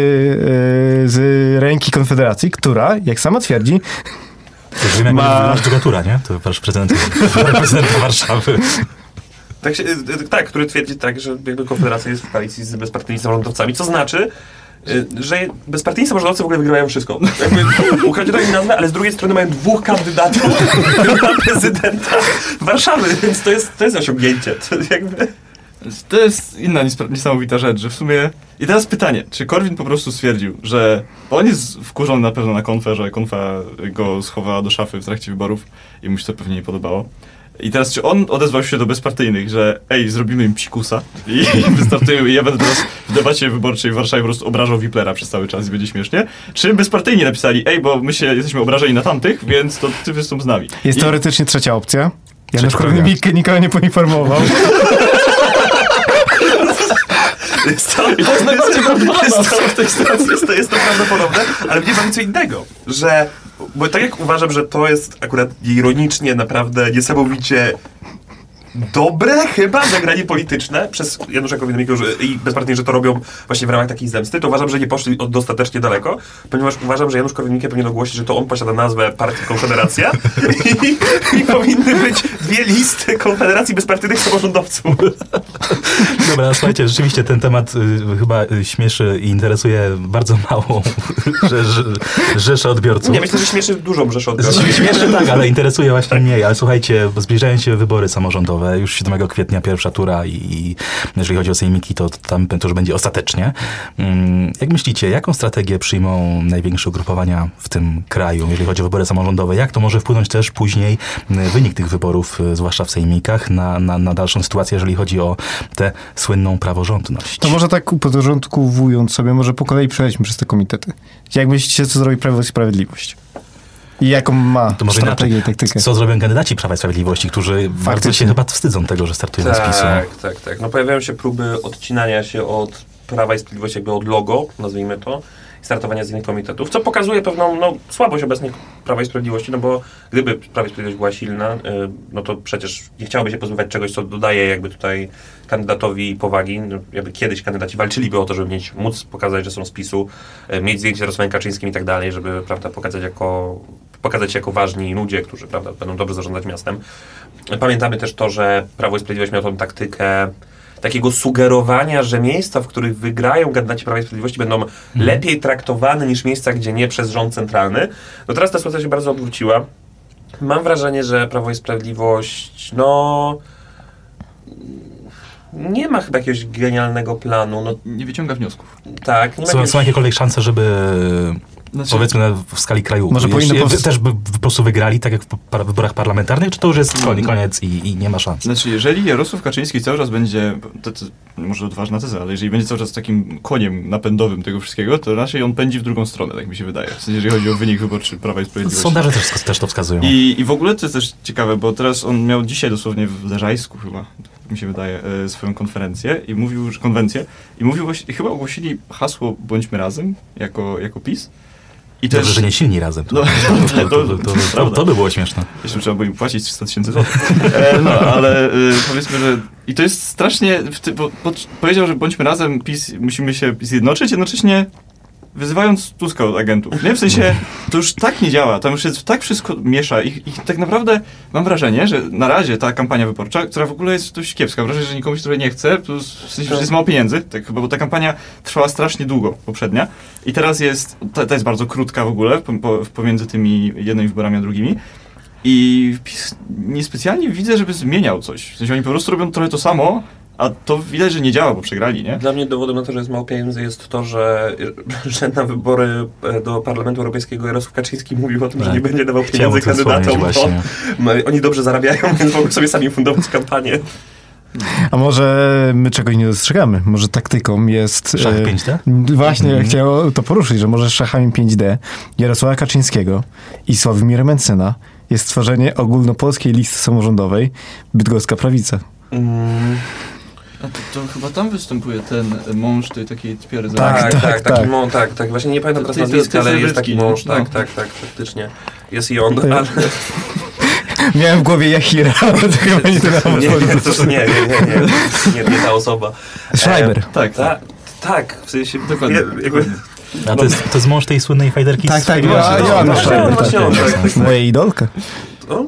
z ręki Konfederacji, która, jak sama twierdzi, To wiem, Ma- dżugatura, nie? To wasz prezydent, <laughs> prezydent Warszawy. Tak, się, tak, który twierdzi tak, że jakby Konfederacja jest w koalicji z bezpartyjnymi samorządowcami, co znaczy, y, że bezpartyjni samorządowcy w ogóle wygrywają wszystko. Jakby ukradziono im nazwę, ale z drugiej strony mają dwóch kandydatów <laughs> na prezydenta Warszawy, więc to jest, to jest osiągnięcie. To jakby... To jest inna niesamowita rzecz, że w sumie... I teraz pytanie, czy Korwin po prostu stwierdził, że on jest wkurzony na pewno na konfę, że konfa go schowała do szafy w trakcie wyborów i mu się to pewnie nie podobało. I teraz, czy on odezwał się do bezpartyjnych, że ej, zrobimy im psikusa i <laughs> wystartujemy i ja będę teraz w debacie wyborczej w Warszawie po prostu obrażał Wiplera przez cały czas i będzie śmiesznie? Czy bezpartyjni napisali, ej, bo my się jesteśmy obrażeni na tamtych, więc to ty wystąp z nami. jest I, teoretycznie trzecia opcja. Janusz Trzecia Korwin-Mikke nikogo nie poinformował. <laughs> Jest to, to jest najbardziej prawdopodobne w tej sytuacji. Jest to, jest to prawdopodobne, ale mnie bawi co innego, że, bo tak jak uważam, że to jest akurat ironicznie naprawdę niesamowicie dobre chyba zagranie polityczne przez Janusza Korwin-Mikke że- i bezpartyjnie, że to robią właśnie w ramach takiej zemsty, to uważam, że nie poszli dostatecznie daleko, ponieważ uważam, że Janusz Korwin-Mikke powinien ogłosić, że to on posiada nazwę partii Konfederacja i, i powinny być dwie listy Konfederacji bezpartyjnych samorządowców. Dobra, słuchajcie, rzeczywiście ten temat y, chyba y, śmieszy i interesuje bardzo małą <laughs> rze, rze, rzeszę odbiorców. Nie, myślę, że śmieszy dużą rzeszę odbiorców. Śmieszy tak, ale interesuje właśnie mniej. Ale słuchajcie, zbliżają się wybory samorządowe. Już 7 kwietnia pierwsza tura i, i jeżeli chodzi o sejmiki, to tam to już będzie ostatecznie. Mm, Jak myślicie, jaką strategię przyjmą największe ugrupowania w tym kraju, jeżeli chodzi o wybory samorządowe? Jak to może wpłynąć też później mm, wynik tych wyborów, y, zwłaszcza w sejmikach, na, na, na dalszą sytuację, jeżeli chodzi o tę słynną praworządność? To może tak uporządkowując sobie, może po kolei przejdźmy przez te komitety. Jak myślicie, co zrobi Prawo i Sprawiedliwość? I jaką ma To może strategię i taktykę? Co zrobią kandydaci Prawa i Sprawiedliwości, którzy bardzo Faktycznie. się chyba wstydzą tego, że startują z PiSu? Tak, tak, tak. No pojawiają się próby odcinania się od Prawa i Sprawiedliwości, jakby od logo, nazwijmy to, i startowania z innych komitetów, co pokazuje pewną no, słabość obecnie Prawa i Sprawiedliwości, no bo gdyby Prawo i Sprawiedliwość była silna, y, no to przecież nie chciałoby się pozbywać czegoś, co dodaje jakby tutaj kandydatowi powagi. No, jakby kiedyś kandydaci walczyliby o to, żeby mieć, móc pokazać, że są z PiSu, y, mieć zdjęcie z Jarosławem Kaczyńskim i tak dalej, żeby, prawda, pokazać jako pokazać się jako ważni ludzie, którzy prawda, będą dobrze zarządzać miastem. Pamiętamy też to, że Prawo i Sprawiedliwość miało tą taktykę takiego sugerowania, że miejsca, w których wygrają kandydaci Prawa i Sprawiedliwości będą lepiej traktowane niż miejsca, gdzie nie przez rząd centralny. No teraz ta sytuacja się bardzo odwróciła. Mam wrażenie, że Prawo i Sprawiedliwość, no... Nie ma chyba jakiegoś genialnego planu. No Nie wyciąga wniosków. tak, nie ma Są, jakiegoś... są jakiekolwiek szanse, żeby Znaczy, powiedzmy na, w skali kraju Może powinno powst- też by po prostu wygrali, tak jak w par- wyborach parlamentarnych, czy to już jest koniec, koniec i, i nie ma szans? Znaczy, jeżeli Jarosław Kaczyński cały czas będzie, to, to może odważna teza, ale jeżeli będzie cały czas takim koniem napędowym tego wszystkiego, to raczej on pędzi w drugą stronę, tak mi się wydaje. W sensie, jeżeli chodzi o wynik wyborczy Prawa i Sprawiedliwości. Sondaże też, też to wskazują. I, I w ogóle to jest też ciekawe, bo teraz on miał dzisiaj dosłownie w Leżajsku chyba, tak mi się wydaje, e, swoją konferencję i mówił, że konwencję i mówił właśnie, chyba ogłosili hasło Bądźmy razem jako, jako PiS. I Dobrze, jest, że nie silni razem. To, No, to, to, to, to, by było śmieszne. Jeszcze trzeba było im płacić 300 tysięcy złotych. E, no, ale e, powiedzmy, że... I to jest strasznie... Ty, bo, bo, powiedział, że bądźmy razem, PiS, musimy się zjednoczyć, jednocześnie wyzywając Tuska od agentów. Nie? W sensie, to już tak nie działa, tam już tak wszystko miesza i, i tak naprawdę mam wrażenie, że na razie ta kampania wyborcza, która w ogóle jest dość kiepska, mam wrażenie, że nikomu się trochę nie chce, w sensie, że jest mało pieniędzy, tak bo ta kampania trwała strasznie długo, poprzednia, i teraz jest, ta, ta jest bardzo krótka w ogóle, po, pomiędzy tymi jednymi wyborami a drugimi, i PiS niespecjalnie widzę, żeby zmieniał coś. W sensie oni po prostu robią trochę to samo, a to widać, że nie działa, bo przegrali, nie? Dla mnie dowodem na to, że jest mało pieniędzy jest to, że, że na wybory e, do Parlamentu Europejskiego Jarosław Kaczyński mówił o tym, że Tak. nie będzie dawał pieniędzy wspomnieć kandydatom, bo oni dobrze zarabiają, <laughs> więc mogą sobie sami fundować kampanię. A może my czegoś nie dostrzegamy? Może taktyką jest... Szach e, 5D? Właśnie, Mhm. chciałem to poruszyć, że może szachami 5D Jarosława Kaczyńskiego i Sławomira Mencyna jest stworzenie ogólnopolskiej listy samorządowej Bydgoska Prawica. Mm, A to, to chyba tam występuje ten mąż tej takiej tpiery z Tak, Tak, tak, tak, tak. taki mąż, tak, tak, właśnie nie pamiętam To- teraz to- to- nazwiska, ale jest taki brytyjski, mąż, no. tak, tak, tak, faktycznie. Jest i on, ale... <laughs> Miałem w głowie Jahira, <laughs> ale to chyba nie tyle <laughs> Nie, nie, to, nie, nie, nie, nie, nie, ta osoba. Schreiber. E, Tak, ta, tak, w sensie... Dokładnie. A to jest, to jest mąż tej słynnej fajderki Tak, z tak, no, Joanna no, Schreiber. właśnie tak, on, tak. tak, tak. Moja idolka. O,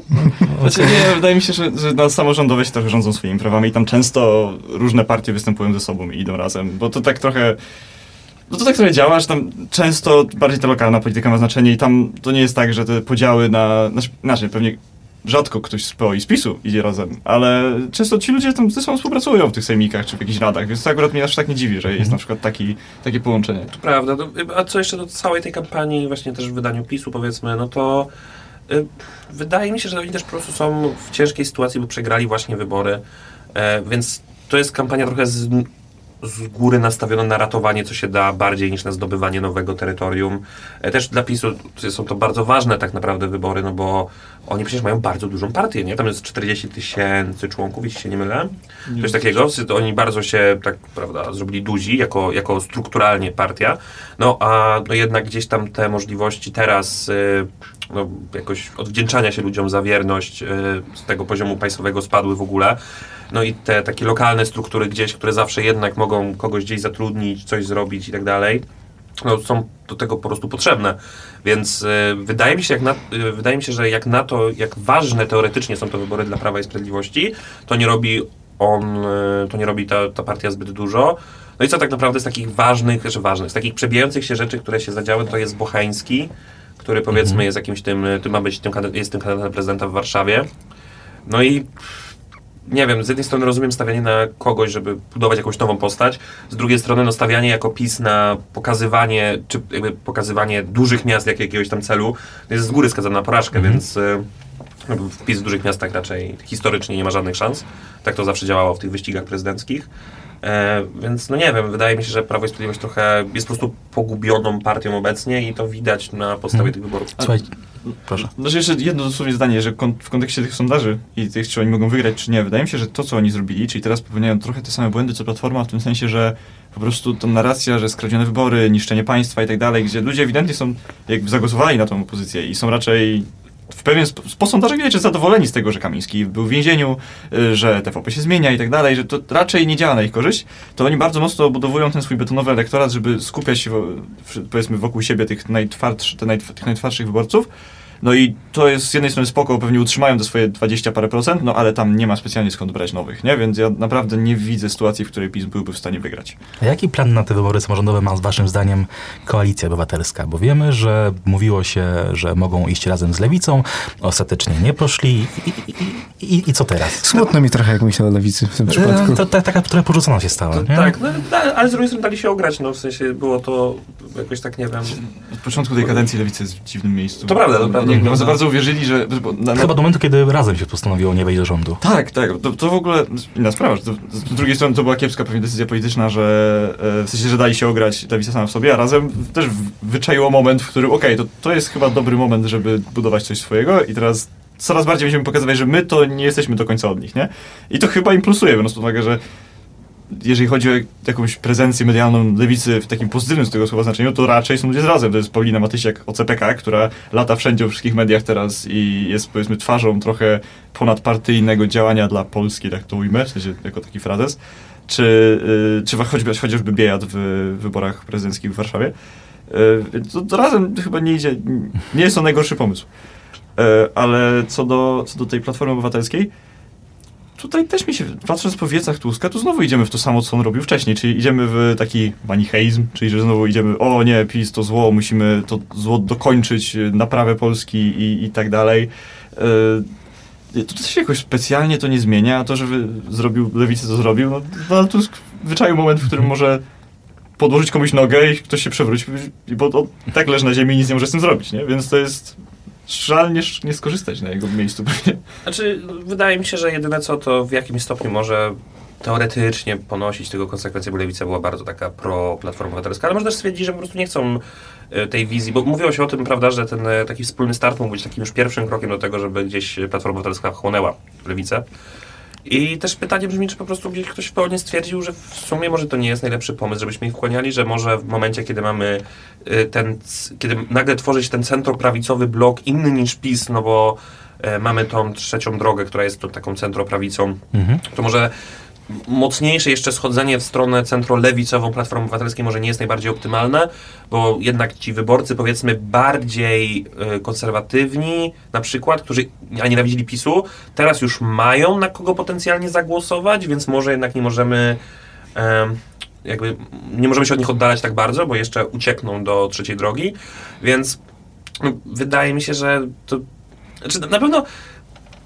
Znaczy nie, wydaje mi się, że, że na samorządowe się trochę rządzą swoimi prawami i tam często różne partie występują ze sobą i idą razem, bo to tak trochę... No to tak trochę działa, że tam często bardziej ta lokalna polityka ma znaczenie i tam to nie jest tak, że te podziały na... Znaczy, inaczej, pewnie rzadko ktoś z PO i z PiSu idzie razem, ale często ci ludzie tam ze sobą współpracują w tych sejmikach czy w jakichś radach, więc to akurat mnie aż tak nie dziwi, że jest na przykład taki, takie połączenie. Prawda. No, a co jeszcze do całej tej kampanii, właśnie też w wydaniu PiSu powiedzmy, no to y, wydaje mi się, że oni też po prostu są w ciężkiej sytuacji, bo przegrali właśnie wybory, e, więc to jest kampania trochę z, z góry nastawiona na ratowanie, co się da, bardziej niż na zdobywanie nowego terytorium. E, też dla PiSu są to bardzo ważne tak naprawdę wybory, no bo oni przecież mają bardzo dużą partię, nie? Tam jest 40 tysięcy członków, jeśli się nie mylę. Coś takiego. Oni bardzo się, tak prawda, zrobili duzi jako, jako strukturalnie partia. No a no jednak gdzieś tam te możliwości teraz y, no, jakoś odwdzięczania się ludziom za wierność y, z tego poziomu państwowego spadły w ogóle. No i te takie lokalne struktury gdzieś, które zawsze jednak mogą kogoś gdzieś zatrudnić, coś zrobić i tak dalej, no, są do tego po prostu potrzebne. Więc y, wydaje mi się, jak na, y, wydaje mi się, że jak na to, jak ważne teoretycznie są to wybory dla Prawa i Sprawiedliwości, to nie robi on, y, to nie robi ta, ta partia zbyt dużo. No i co tak naprawdę z takich ważnych, że ważnych, z takich przebijających się rzeczy, które się zadziały, to jest Bocheński, który powiedzmy jest jakimś tym, y, tym ma być tym, jest tym kandydatem prezydenta w Warszawie. No i nie wiem, z jednej strony rozumiem stawianie na kogoś, żeby budować jakąś nową postać, z drugiej strony no stawianie jako PiS na pokazywanie, czy jakby pokazywanie dużych miast jak jakiegoś tam celu, jest z góry skazane na porażkę, więc y, no, PiS w dużych miastach raczej historycznie nie ma żadnych szans. Tak to zawsze działało w tych wyścigach prezydenckich. E, więc no nie wiem, wydaje mi się, że Prawo i Sprawiedliwość trochę jest po prostu pogubioną partią obecnie i to widać na podstawie tych wyborów. Słuchaj, proszę. Znaczy jeszcze jedno dosłownie zdanie, że kon- w kontekście tych sondaży i tych, czy oni mogą wygrać, czy nie, wydaje mi się, że to, co oni zrobili, czyli teraz popełniają trochę te same błędy, co Platforma, w tym sensie, że po prostu ta narracja, że skradzione wybory, niszczenie państwa i tak dalej, gdzie ludzie ewidentnie są, jakby zagłosowali na tą opozycję i są raczej w pewien sp- po sondażach widać, że zadowoleni z tego, że Kamiński był w więzieniu, y, że TVP się zmienia i tak dalej, że to raczej nie działa na ich korzyść, to oni bardzo mocno budowują ten swój betonowy elektorat, żeby skupiać się, powiedzmy, wokół siebie tych, najtwardszy, tych najtwardszych wyborców. No i to jest z jednej strony spoko, pewnie utrzymają te swoje 20 parę procent, no ale tam nie ma specjalnie skąd brać nowych, nie? Więc ja naprawdę nie widzę sytuacji, w której PiS byłby w stanie wygrać. A jaki plan na te wybory samorządowe ma waszym zdaniem Koalicja Obywatelska? Bo wiemy, że mówiło się, że mogą iść razem z Lewicą, ostatecznie nie poszli i, i, i, i, co teraz? Smutno mi trochę, jak myślę o lewicy w tym przypadku. E, To, to, taka, która porzucona się stała. To, nie? tak, no, da- ale z drugiej strony dali się ograć, no w sensie było to jakoś tak, nie wiem... Od początku tej kadencji Lewicy jest w dziwnym miejscu. To prawda, to prawda. Nie, no, za bardzo uwierzyli, że... Na, na, Chyba do momentu, kiedy razem się postanowiło nie wejść do rządu. Tak, tak. To, to w ogóle inna sprawa. To, z drugiej strony to była kiepska pewnie decyzja polityczna, że e, w sensie, że dali się ograć Lewica sama w sobie, a razem też wyczaiło moment, w którym okej, to, to jest chyba dobry moment, żeby budować coś swojego i teraz coraz bardziej będziemy pokazywać, że my to nie jesteśmy do końca od nich, nie? I to chyba im plusuje, biorąc pod uwagę, że jeżeli chodzi o jakąś prezencję medialną lewicy w takim pozytywnym z tego słowa znaczeniu, to raczej są ludzie z razem. To jest Paulina Matysiak OCPK, która lata wszędzie w wszystkich mediach teraz i jest powiedzmy twarzą trochę ponadpartyjnego działania dla Polski, tak to ujmę, w sensie jako taki frazes. Czy, y, czy choćby, chociażby Biejat w wyborach prezydenckich w Warszawie. Y, więc to, to razem chyba nie idzie, nie jest to najgorszy pomysł. Y, ale co do, co do tej Platformy Obywatelskiej, tutaj też mi się, patrząc po wiecach Tuska, to znowu idziemy w to samo, co on robił wcześniej, czyli idziemy w taki manicheizm, czyli że znowu idziemy, o nie, PiS to zło, musimy to zło dokończyć, y, naprawę Polski i, i tak dalej. Y, To też jakoś specjalnie to nie zmienia, a to, że zrobił lewicy, to zrobił, no Donald Tusk wyczaił moment, w którym może podłożyć komuś nogę i ktoś się przewróci, bo on tak leży na ziemi i nic nie może z tym zrobić, nie? Więc to jest żal nie, skorzystać na jego miejscu pewnie. Znaczy, wydaje mi się, że jedyne co to w jakimś stopniu może teoretycznie ponosić tego konsekwencje, bo Lewica była bardzo taka pro-Platforma Obywatelska, ale można też stwierdzić, że po prostu nie chcą e, tej wizji, bo mówiło się o tym, prawda, że ten e, taki wspólny start mógł być takim już pierwszym krokiem do tego, żeby gdzieś Platforma Obywatelska chłonęła Lewicę. I też pytanie brzmi, czy po prostu gdzieś ktoś w pełni stwierdził, że w sumie może to nie jest najlepszy pomysł, żebyśmy ich wkłaniali, że może w momencie, kiedy mamy y, ten, kiedy nagle tworzy się ten centroprawicowy blok inny niż PiS, no bo e, mamy tą trzecią drogę, która jest tu taką centroprawicą, Mhm. to może mocniejsze jeszcze schodzenie w stronę centrolewicową Platformy Obywatelskiej może nie jest najbardziej optymalne, bo jednak ci wyborcy powiedzmy bardziej y, konserwatywni, na przykład, którzy a nienawidzili PiSu, teraz już mają na kogo potencjalnie zagłosować, więc może jednak nie możemy em, jakby nie możemy się od nich oddalać tak bardzo, bo jeszcze uciekną do trzeciej drogi, więc no, wydaje mi się, że to znaczy, na pewno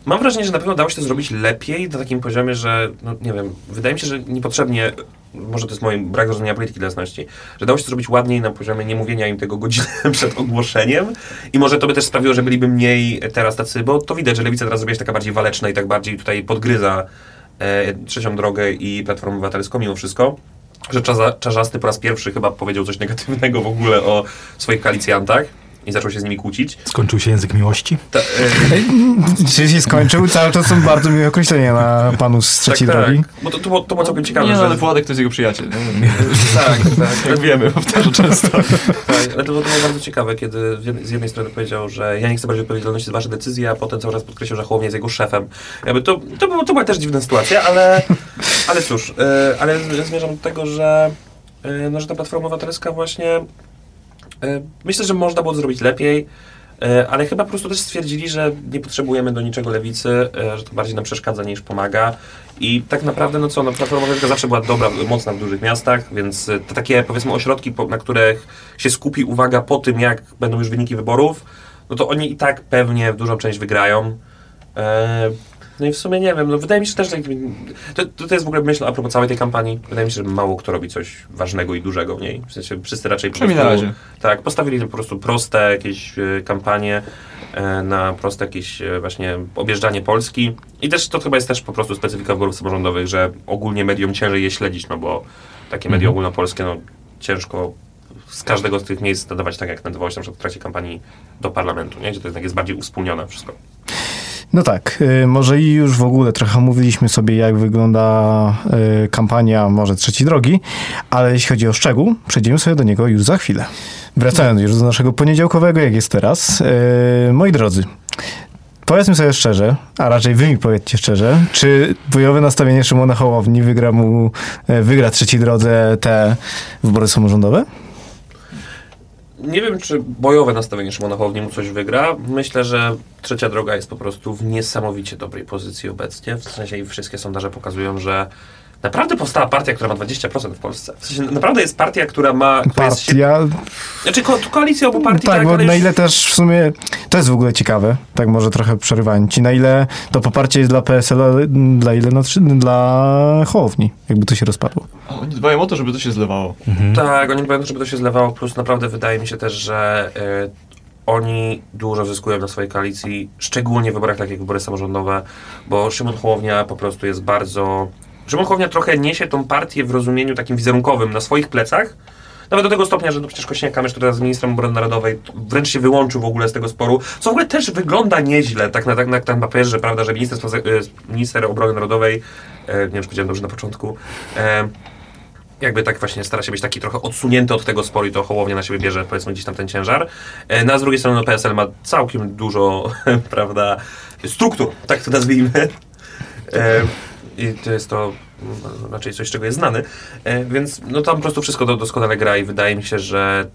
Mam wrażenie, że na pewno dało się to zrobić lepiej na takim poziomie, że, no nie wiem, wydaje mi się, że niepotrzebnie, może to jest mój brak rozumienia polityki jasności, że dało się to zrobić ładniej na poziomie nie mówienia im tego godzinę <laughs> przed ogłoszeniem i może to by też sprawiło, że byliby mniej teraz tacy, bo to widać, że Lewica teraz zrobiła się taka bardziej waleczna i tak bardziej tutaj podgryza e, trzecią drogę i Platformę Obywatelską mimo wszystko. Że Czarzasty po raz pierwszy chyba powiedział coś negatywnego w ogóle o swoich koalicjantach i zaczął się z nimi kłócić. Skończył się język miłości? Ta, e, Czy się skończył? Cały czas są bardzo miłe określenia na panu z trzeciej tak, drogi. tak. Bo to, to, to było całkiem ciekawe, Nie, no, że... ale Władek to jest jego przyjaciel. <laughs> Tak, tak. Jak wiemy, powtarza często. Tak, ale to było, to było bardzo ciekawe, kiedy z jednej, strony powiedział, że ja nie chcę brać odpowiedzialności za wasze decyzje, a potem cały czas podkreślił, że Hołownia jest jego szefem. Jakby to, to, było, to była też dziwna sytuacja, ale, ale cóż, e, ale zmierzam do tego, że, e, no, że ta Platforma Obywatelska właśnie myślę, że można było zrobić lepiej, e, ale chyba po prostu też stwierdzili, że nie potrzebujemy do niczego lewicy, e, że to bardziej nam przeszkadza niż pomaga. I tak naprawdę, no co, no, Platforma Obywatelska zawsze była dobra, mocna w dużych miastach, więc e, te takie, powiedzmy, ośrodki, na których się skupi uwaga po tym, jak będą już wyniki wyborów, no to oni i tak pewnie dużą część wygrają. No i w sumie nie wiem, no wydaje mi się też, że to, to, to jest w ogóle myśl a propos całej tej kampanii. Wydaje mi się, że mało kto robi coś ważnego i dużego w niej. W sensie wszyscy raczej po prostu, razie. tak, postawili po prostu proste jakieś e, kampanie e, na proste jakieś e, właśnie objeżdżanie Polski. I też to chyba jest też po prostu specyfika wyborów samorządowych, że ogólnie mediom ciężej je śledzić, no bo takie media Mhm. ogólnopolskie, no ciężko z każdego z tych miejsc nadawać tak, jak nadawało się na przykład w trakcie kampanii do parlamentu, nie? gdzie to jednak jest bardziej uspólnione wszystko. No tak, y, może i już w ogóle trochę omówiliśmy sobie, jak wygląda y, kampania może trzeciej drogi, ale jeśli chodzi o szczegół, przejdziemy sobie do niego już za chwilę. Wracając już do naszego poniedziałkowego, jak jest teraz. y, Moi drodzy, powiedzmy sobie szczerze, a raczej wy mi powiedzcie szczerze, czy bojowe nastawienie Szymona Hołowni wygra mu, wygra trzeciej drodze te wybory samorządowe? Nie wiem, czy bojowe nastawienie Szymona Hołowni mu coś wygra. Myślę, że trzecia droga jest po prostu w niesamowicie dobrej pozycji obecnie. W sensie i wszystkie sondaże pokazują, że naprawdę powstała partia, która ma 20% w Polsce. W sensie naprawdę jest partia, która ma... która jest się- Partia, Znaczy ko koalicja obu partii, tak, bo ale na już- ile też w sumie, to jest w ogóle ciekawe, tak może trochę przerywając ci, na ile to poparcie jest dla PSL, dla ile na, trzy- dla Hołowni, jakby to się rozpadło. Oni dbają o to, żeby to się zlewało. Mhm. Tak, oni dbają, żeby to się zlewało, plus naprawdę wydaje mi się też, że y, oni dużo zyskują na swojej koalicji, szczególnie w wyborach takich jak wybory samorządowe, bo Szymon Hołownia po prostu jest bardzo... Szymon Hołownia trochę niesie tą partię w rozumieniu takim wizerunkowym na swoich plecach, nawet do tego stopnia, że no przecież Kośniak-Kamysz, który teraz ministrem obrony narodowej, wręcz się wyłączył w ogóle z tego sporu, co w ogóle też wygląda nieźle, tak na, tak na, tak na papierze, prawda, że minister, e, minister obrony narodowej, e, nie wiem, czy powiedziałem dobrze na początku, e, jakby tak właśnie stara się być taki trochę odsunięty od tego sporu i to Hołownia na siebie bierze, powiedzmy, gdzieś tam ten ciężar. E, No a z drugiej strony no, PSL ma całkiem dużo, <laughs> prawda, struktur, tak to nazwijmy. I to jest to mm, raczej coś, czego jest znany. E, Więc no tam po prostu wszystko do, doskonale gra i wydaje mi się, że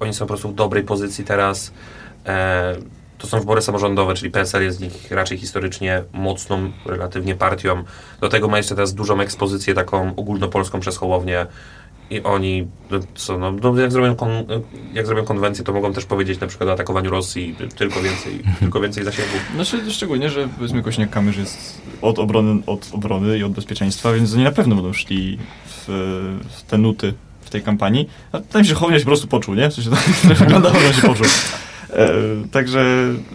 oni są po prostu w dobrej pozycji teraz. E, to są wybory samorządowe, czyli PSL jest z nich raczej historycznie mocną, relatywnie partią. Do tego ma jeszcze teraz dużą ekspozycję taką ogólnopolską przez Hołownię i oni, co, no, no, jak, zrobią kon, jak zrobią konwencję, to mogą też powiedzieć na przykład o atakowaniu Rosji, tylko więcej, <laughs> tylko więcej zasięgu. Znaczy, szczególnie, że powiedzmy Kośniak-Kamysz jest od obrony, od obrony i od bezpieczeństwa, więc oni na pewno będą szli w, w te nuty w tej kampanii. A mi się, się po prostu poczuł, nie? W sensie <laughs> tak wyglądało, że się poczuł. E, także,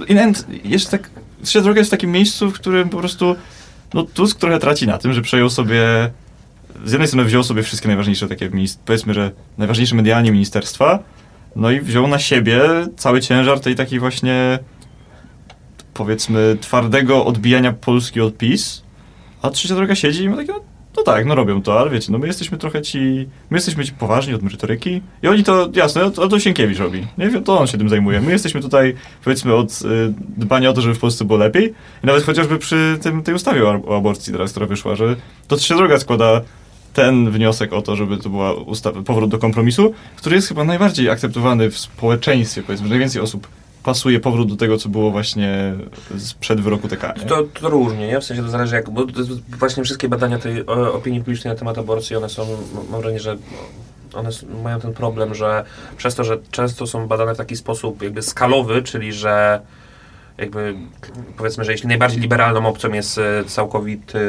i nawet jeszcze tak, trzecia droga jest w takim miejscu, w którym po prostu, no Tusk trochę traci na tym, że przejął sobie, z jednej strony wziął sobie wszystkie najważniejsze takie, powiedzmy, że najważniejsze medialnie ministerstwa, no i wziął na siebie cały ciężar tej takiej właśnie powiedzmy twardego odbijania Polski od PiS A trzecia droga siedzi i ma takie, no, no tak, no robią to, ale wiecie, no my jesteśmy trochę ci, my jesteśmy ci poważni od merytoryki i oni to, jasne, to, to Sienkiewicz robi, nie? To on się tym zajmuje. My jesteśmy tutaj, powiedzmy, od y, dbania o to, żeby w Polsce było lepiej i nawet chociażby przy tym, tej ustawie o, o aborcji teraz, która wyszła, że to trzecia droga składa ten wniosek o to, żeby to była ustawa, powrót do kompromisu, który jest chyba najbardziej akceptowany w społeczeństwie, powiedzmy, najwięcej osób pasuje powrót do tego, co było właśnie sprzed wyroku TK. To, to różnie, nie? W sensie to zależy jak, bo właśnie wszystkie badania tej opinii publicznej na temat aborcji, one są, mam wrażenie, że one mają ten problem, że przez to, że często są badane w taki sposób jakby skalowy, czyli że jakby powiedzmy, że jeśli najbardziej liberalną opcją jest e, całkowity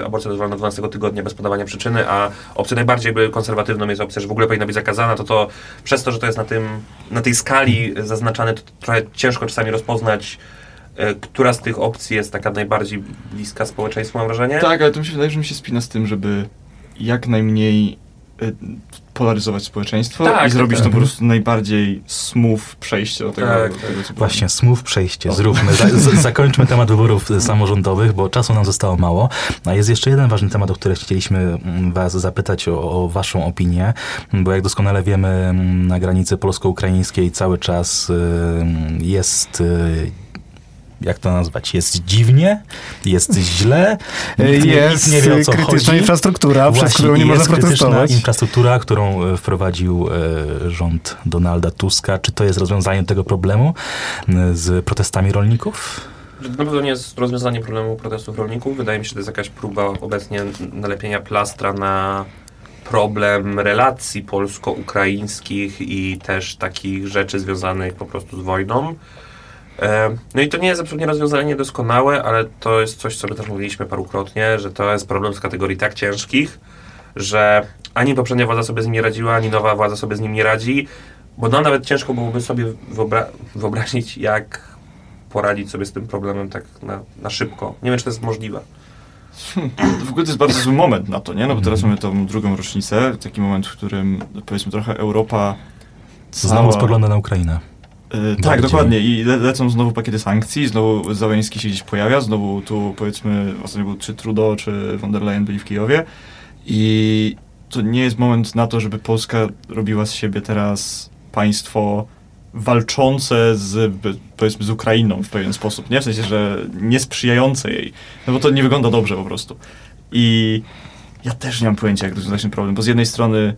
e, aborcja dozwolona 12 tygodnia bez podawania przyczyny, a opcją najbardziej konserwatywną jest opcja, że w ogóle powinna być zakazana, to to przez to, że to jest na tym, na tej skali zaznaczane, to trochę ciężko czasami rozpoznać, e, która z tych opcji jest taka najbardziej bliska społeczeństwu, mam wrażenie. Tak, ale to mi się wydaje, że mi się spina z tym, żeby jak najmniej polaryzować społeczeństwo Tak, i zrobić tak, to tak. po prostu najbardziej smooth przejście do tego. Tak, do tego Właśnie, smooth przejście, O. zróbmy. Za, z, zakończmy temat wyborów samorządowych, bo czasu nam zostało mało. A jest jeszcze jeden ważny temat, o który chcieliśmy mm, Was zapytać o, o Waszą opinię, bo jak doskonale wiemy, mm, na granicy polsko-ukraińskiej cały czas y, jest. Jak to nazwać? Jest dziwnie, jest źle, <laughs> Jest nikt nie wie o co krytyczna chodzi. infrastruktura, przez Właśnie, którą nie można jest krytyczna protestować. infrastruktura, którą e, wprowadził e, rząd Donalda Tuska. Czy to jest rozwiązanie tego problemu m, z protestami rolników? Na pewno nie jest rozwiązanie problemu protestów rolników. Wydaje mi się, że to jest jakaś próba obecnie nalepienia plastra na problem relacji polsko-ukraińskich i też takich rzeczy związanych po prostu z wojną. E, No i to nie jest absolutnie rozwiązanie doskonałe, ale to jest coś, co my też mówiliśmy parukrotnie, że to jest problem z kategorii tak ciężkich, że ani poprzednia władza sobie z nim nie radziła, ani nowa władza sobie z nim nie radzi, bo nam nawet ciężko byłoby sobie wyobra- wyobrazić, jak poradzić sobie z tym problemem tak na, na szybko. Nie wiem, czy to jest możliwe. W ogóle to jest bardzo zły moment na to, nie? No bo teraz mamy tą drugą rocznicę, taki moment, w którym powiedzmy trochę Europa Znowu spogląda na Ukrainę. E, tak, Bardziej. dokładnie. I le lecą znowu pakiety sankcji, znowu Załęski się gdzieś pojawia, znowu tu powiedzmy, ostatnio był czy Trudeau, czy von der Leyen byli w Kijowie. I to nie jest moment na to, żeby Polska robiła z siebie teraz państwo walczące z, powiedzmy, z Ukrainą w pewien sposób, nie? W sensie, że nie sprzyjające jej. No bo to nie wygląda dobrze po prostu. I ja też nie mam pojęcia, jak rozwiązać ten problem, bo z jednej strony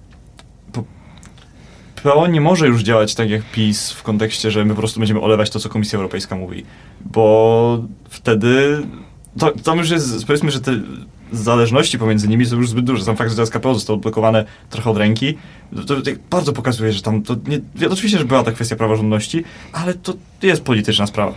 PO nie może już działać tak jak PiS w kontekście, że my po prostu będziemy olewać to, co Komisja Europejska mówi, bo wtedy to, tam już jest, powiedzmy, że te zależności pomiędzy nimi są już zbyt duże. Sam fakt, że teraz KPO zostało odblokowane trochę od ręki, to, to tak bardzo pokazuje, że tam to nie, oczywiście, że była ta kwestia praworządności, ale to jest polityczna sprawa.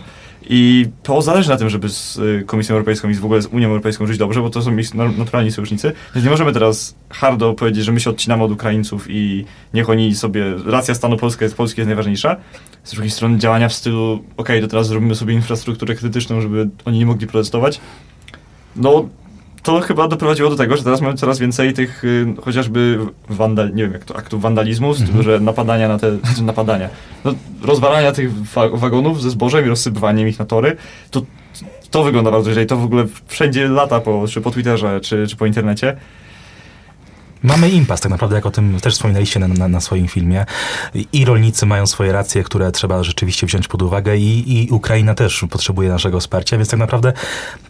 I PO zależy na tym, żeby z y, Komisją Europejską i w ogóle z Unią Europejską żyć dobrze, bo to są naturalni sojusznicy. Więc nie możemy teraz hardo powiedzieć, że my się odcinamy od Ukraińców i niech oni sobie, racja stanu Polska jest, Polski jest najważniejsza. Z drugiej strony działania w stylu, okej, to teraz zrobimy sobie infrastrukturę krytyczną, żeby oni nie mogli protestować. No, to chyba doprowadziło do tego, że teraz mamy coraz więcej tych y, chociażby wandal, nie wiem jak to, aktów wandalizmu, Mhm. że napadania na te, <laughs> znaczy napadania, no, rozwalania tych wa wagonów ze zbożem i rozsypywaniem ich na tory, to to wygląda bardzo źle i to w ogóle wszędzie lata po, czy po Twitterze, czy, czy po internecie. Mamy impas, tak naprawdę, jak o tym też wspominaliście na, na, na swoim filmie. I rolnicy mają swoje racje, które trzeba rzeczywiście wziąć pod uwagę, i, i Ukraina też potrzebuje naszego wsparcia, więc tak naprawdę,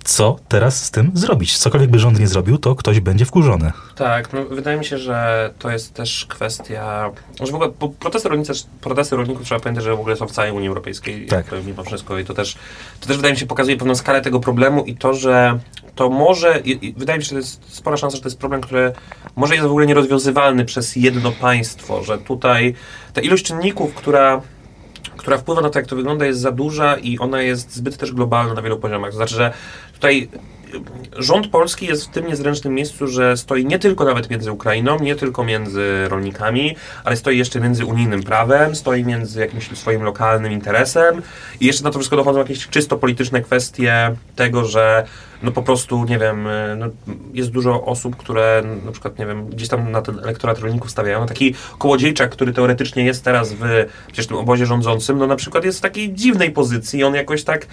co teraz z tym zrobić? Cokolwiek by rząd nie zrobił, to ktoś będzie wkurzony. Tak, no, wydaje mi się, że to jest też kwestia, że w ogóle protesty, rolnicy, protesty rolników trzeba pamiętać, że w ogóle są w całej Unii Europejskiej, Tak. jakby mimo wszystko i to też, to też wydaje mi się pokazuje pewną skalę tego problemu i to, że to może, i, i wydaje mi się, że to jest spora szansa, że to jest problem, który może jest w ogóle nierozwiązywalny przez jedno państwo, że tutaj ta ilość czynników, która która wpływa na to, jak to wygląda, jest za duża i ona jest zbyt też globalna na wielu poziomach. To znaczy, że tutaj y, rząd polski jest w tym niezręcznym miejscu, że stoi nie tylko nawet między Ukrainą, nie tylko między rolnikami, ale stoi jeszcze między unijnym prawem, stoi między jakimś swoim lokalnym interesem i jeszcze na to wszystko dochodzą jakieś czysto polityczne kwestie tego, że no po prostu, nie wiem, y, no, jest dużo osób, które na przykład, nie wiem, gdzieś tam na ten elektorat rolników stawiają. No, taki kołodziejczak, który teoretycznie jest teraz w przecież tym obozie rządzącym, no na przykład jest w takiej dziwnej pozycji i on jakoś tak,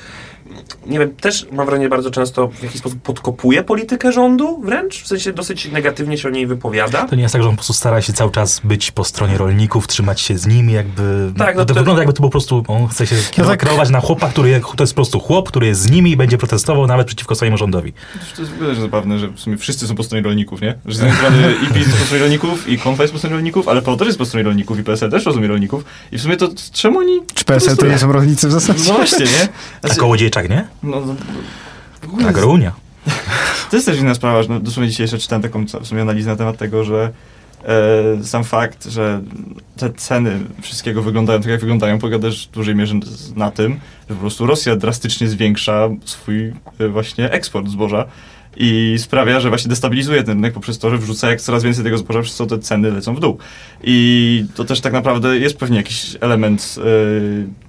nie wiem, też mam wrażenie bardzo często w jakiś sposób podkopuje politykę rządu wręcz, w sensie dosyć negatywnie się o niej wypowiada. To nie jest tak, że on po prostu stara się cały czas być po stronie rolników, trzymać się z nimi, jakby... Tak, no to, to- wygląda jakby to po prostu, on chce się kierować, tak- kreować na chłopa, który to jest po prostu chłop, który jest z nimi i będzie protestował nawet przeciwko swojemu rządowi. To jest w ogóle zabawne, że w sumie wszyscy są po stronie rolników, nie? Że z jednej strony i PiS jest po stronie rolników, i Konfa jest po stronie rolników, ale PO też jest po stronie rolników, i PSL też rozumie rolników. I w sumie to czemu oni... Czy PSL to nie są rolnicy w zasadzie? No właśnie, nie? A Znaczy, kołodziejczak, nie? no, no, w ogóle Tak, Runia. To jest też inna sprawa, że no, dosłownie dzisiaj jeszcze czytałem taką w sumie analizę na temat tego, że sam fakt, że te ceny wszystkiego wyglądają tak, jak wyglądają, polega też w dużej mierze na tym, że po prostu Rosja drastycznie zwiększa swój e, właśnie eksport zboża i sprawia, że właśnie destabilizuje ten rynek poprzez to, że wrzuca jak coraz więcej tego zboża, przez co te ceny lecą w dół. I to też tak naprawdę jest pewnie jakiś element e,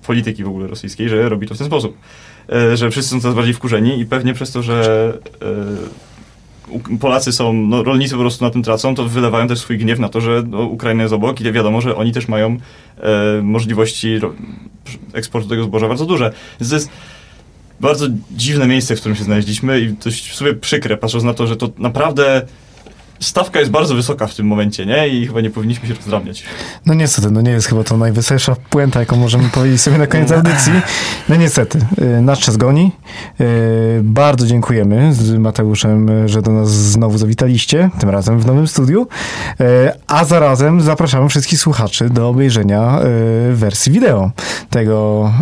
polityki w ogóle rosyjskiej, że robi to w ten sposób. E, że wszyscy są coraz bardziej wkurzeni i pewnie przez to, że e, Polacy są, no, rolnicy po prostu na tym tracą, to wylewają też swój gniew na to, że no, Ukraina jest obok i wiadomo, że oni też mają e, możliwości eksportu tego zboża bardzo duże. Więc to jest bardzo dziwne miejsce, w którym się znaleźliśmy i dość w sumie przykre, patrząc na to, że to naprawdę stawka jest bardzo wysoka w tym momencie, nie? I chyba nie powinniśmy się rozdrabniać. No niestety, no nie jest chyba to najwyższa puenta, jaką możemy powiedzieć sobie na koniec audycji. No niestety, y, nasz czas goni. Y, Bardzo dziękujemy z Mateuszem, y, że do nas znowu zawitaliście, tym razem w nowym studiu. A zarazem zapraszamy wszystkich słuchaczy do obejrzenia wersji wideo tego,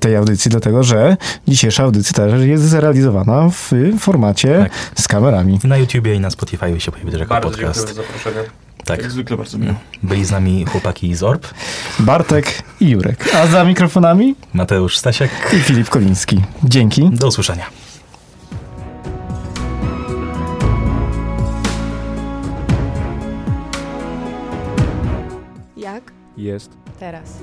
tej audycji, dlatego że dzisiejsza audycja też jest zrealizowana w formacie Tak. z kamerami. Na YouTubie i na Spotify się pojawi też jako Bardzo dziękuję podcast. za zaproszenie. Tak. Jak zwykle bardzo miło. Byli z nami chłopaki z Orb, Bartek i Jurek. A za mikrofonami Mateusz Stasiak. i Filip Koliński. Dzięki. Do usłyszenia. Jak? Jest. Teraz.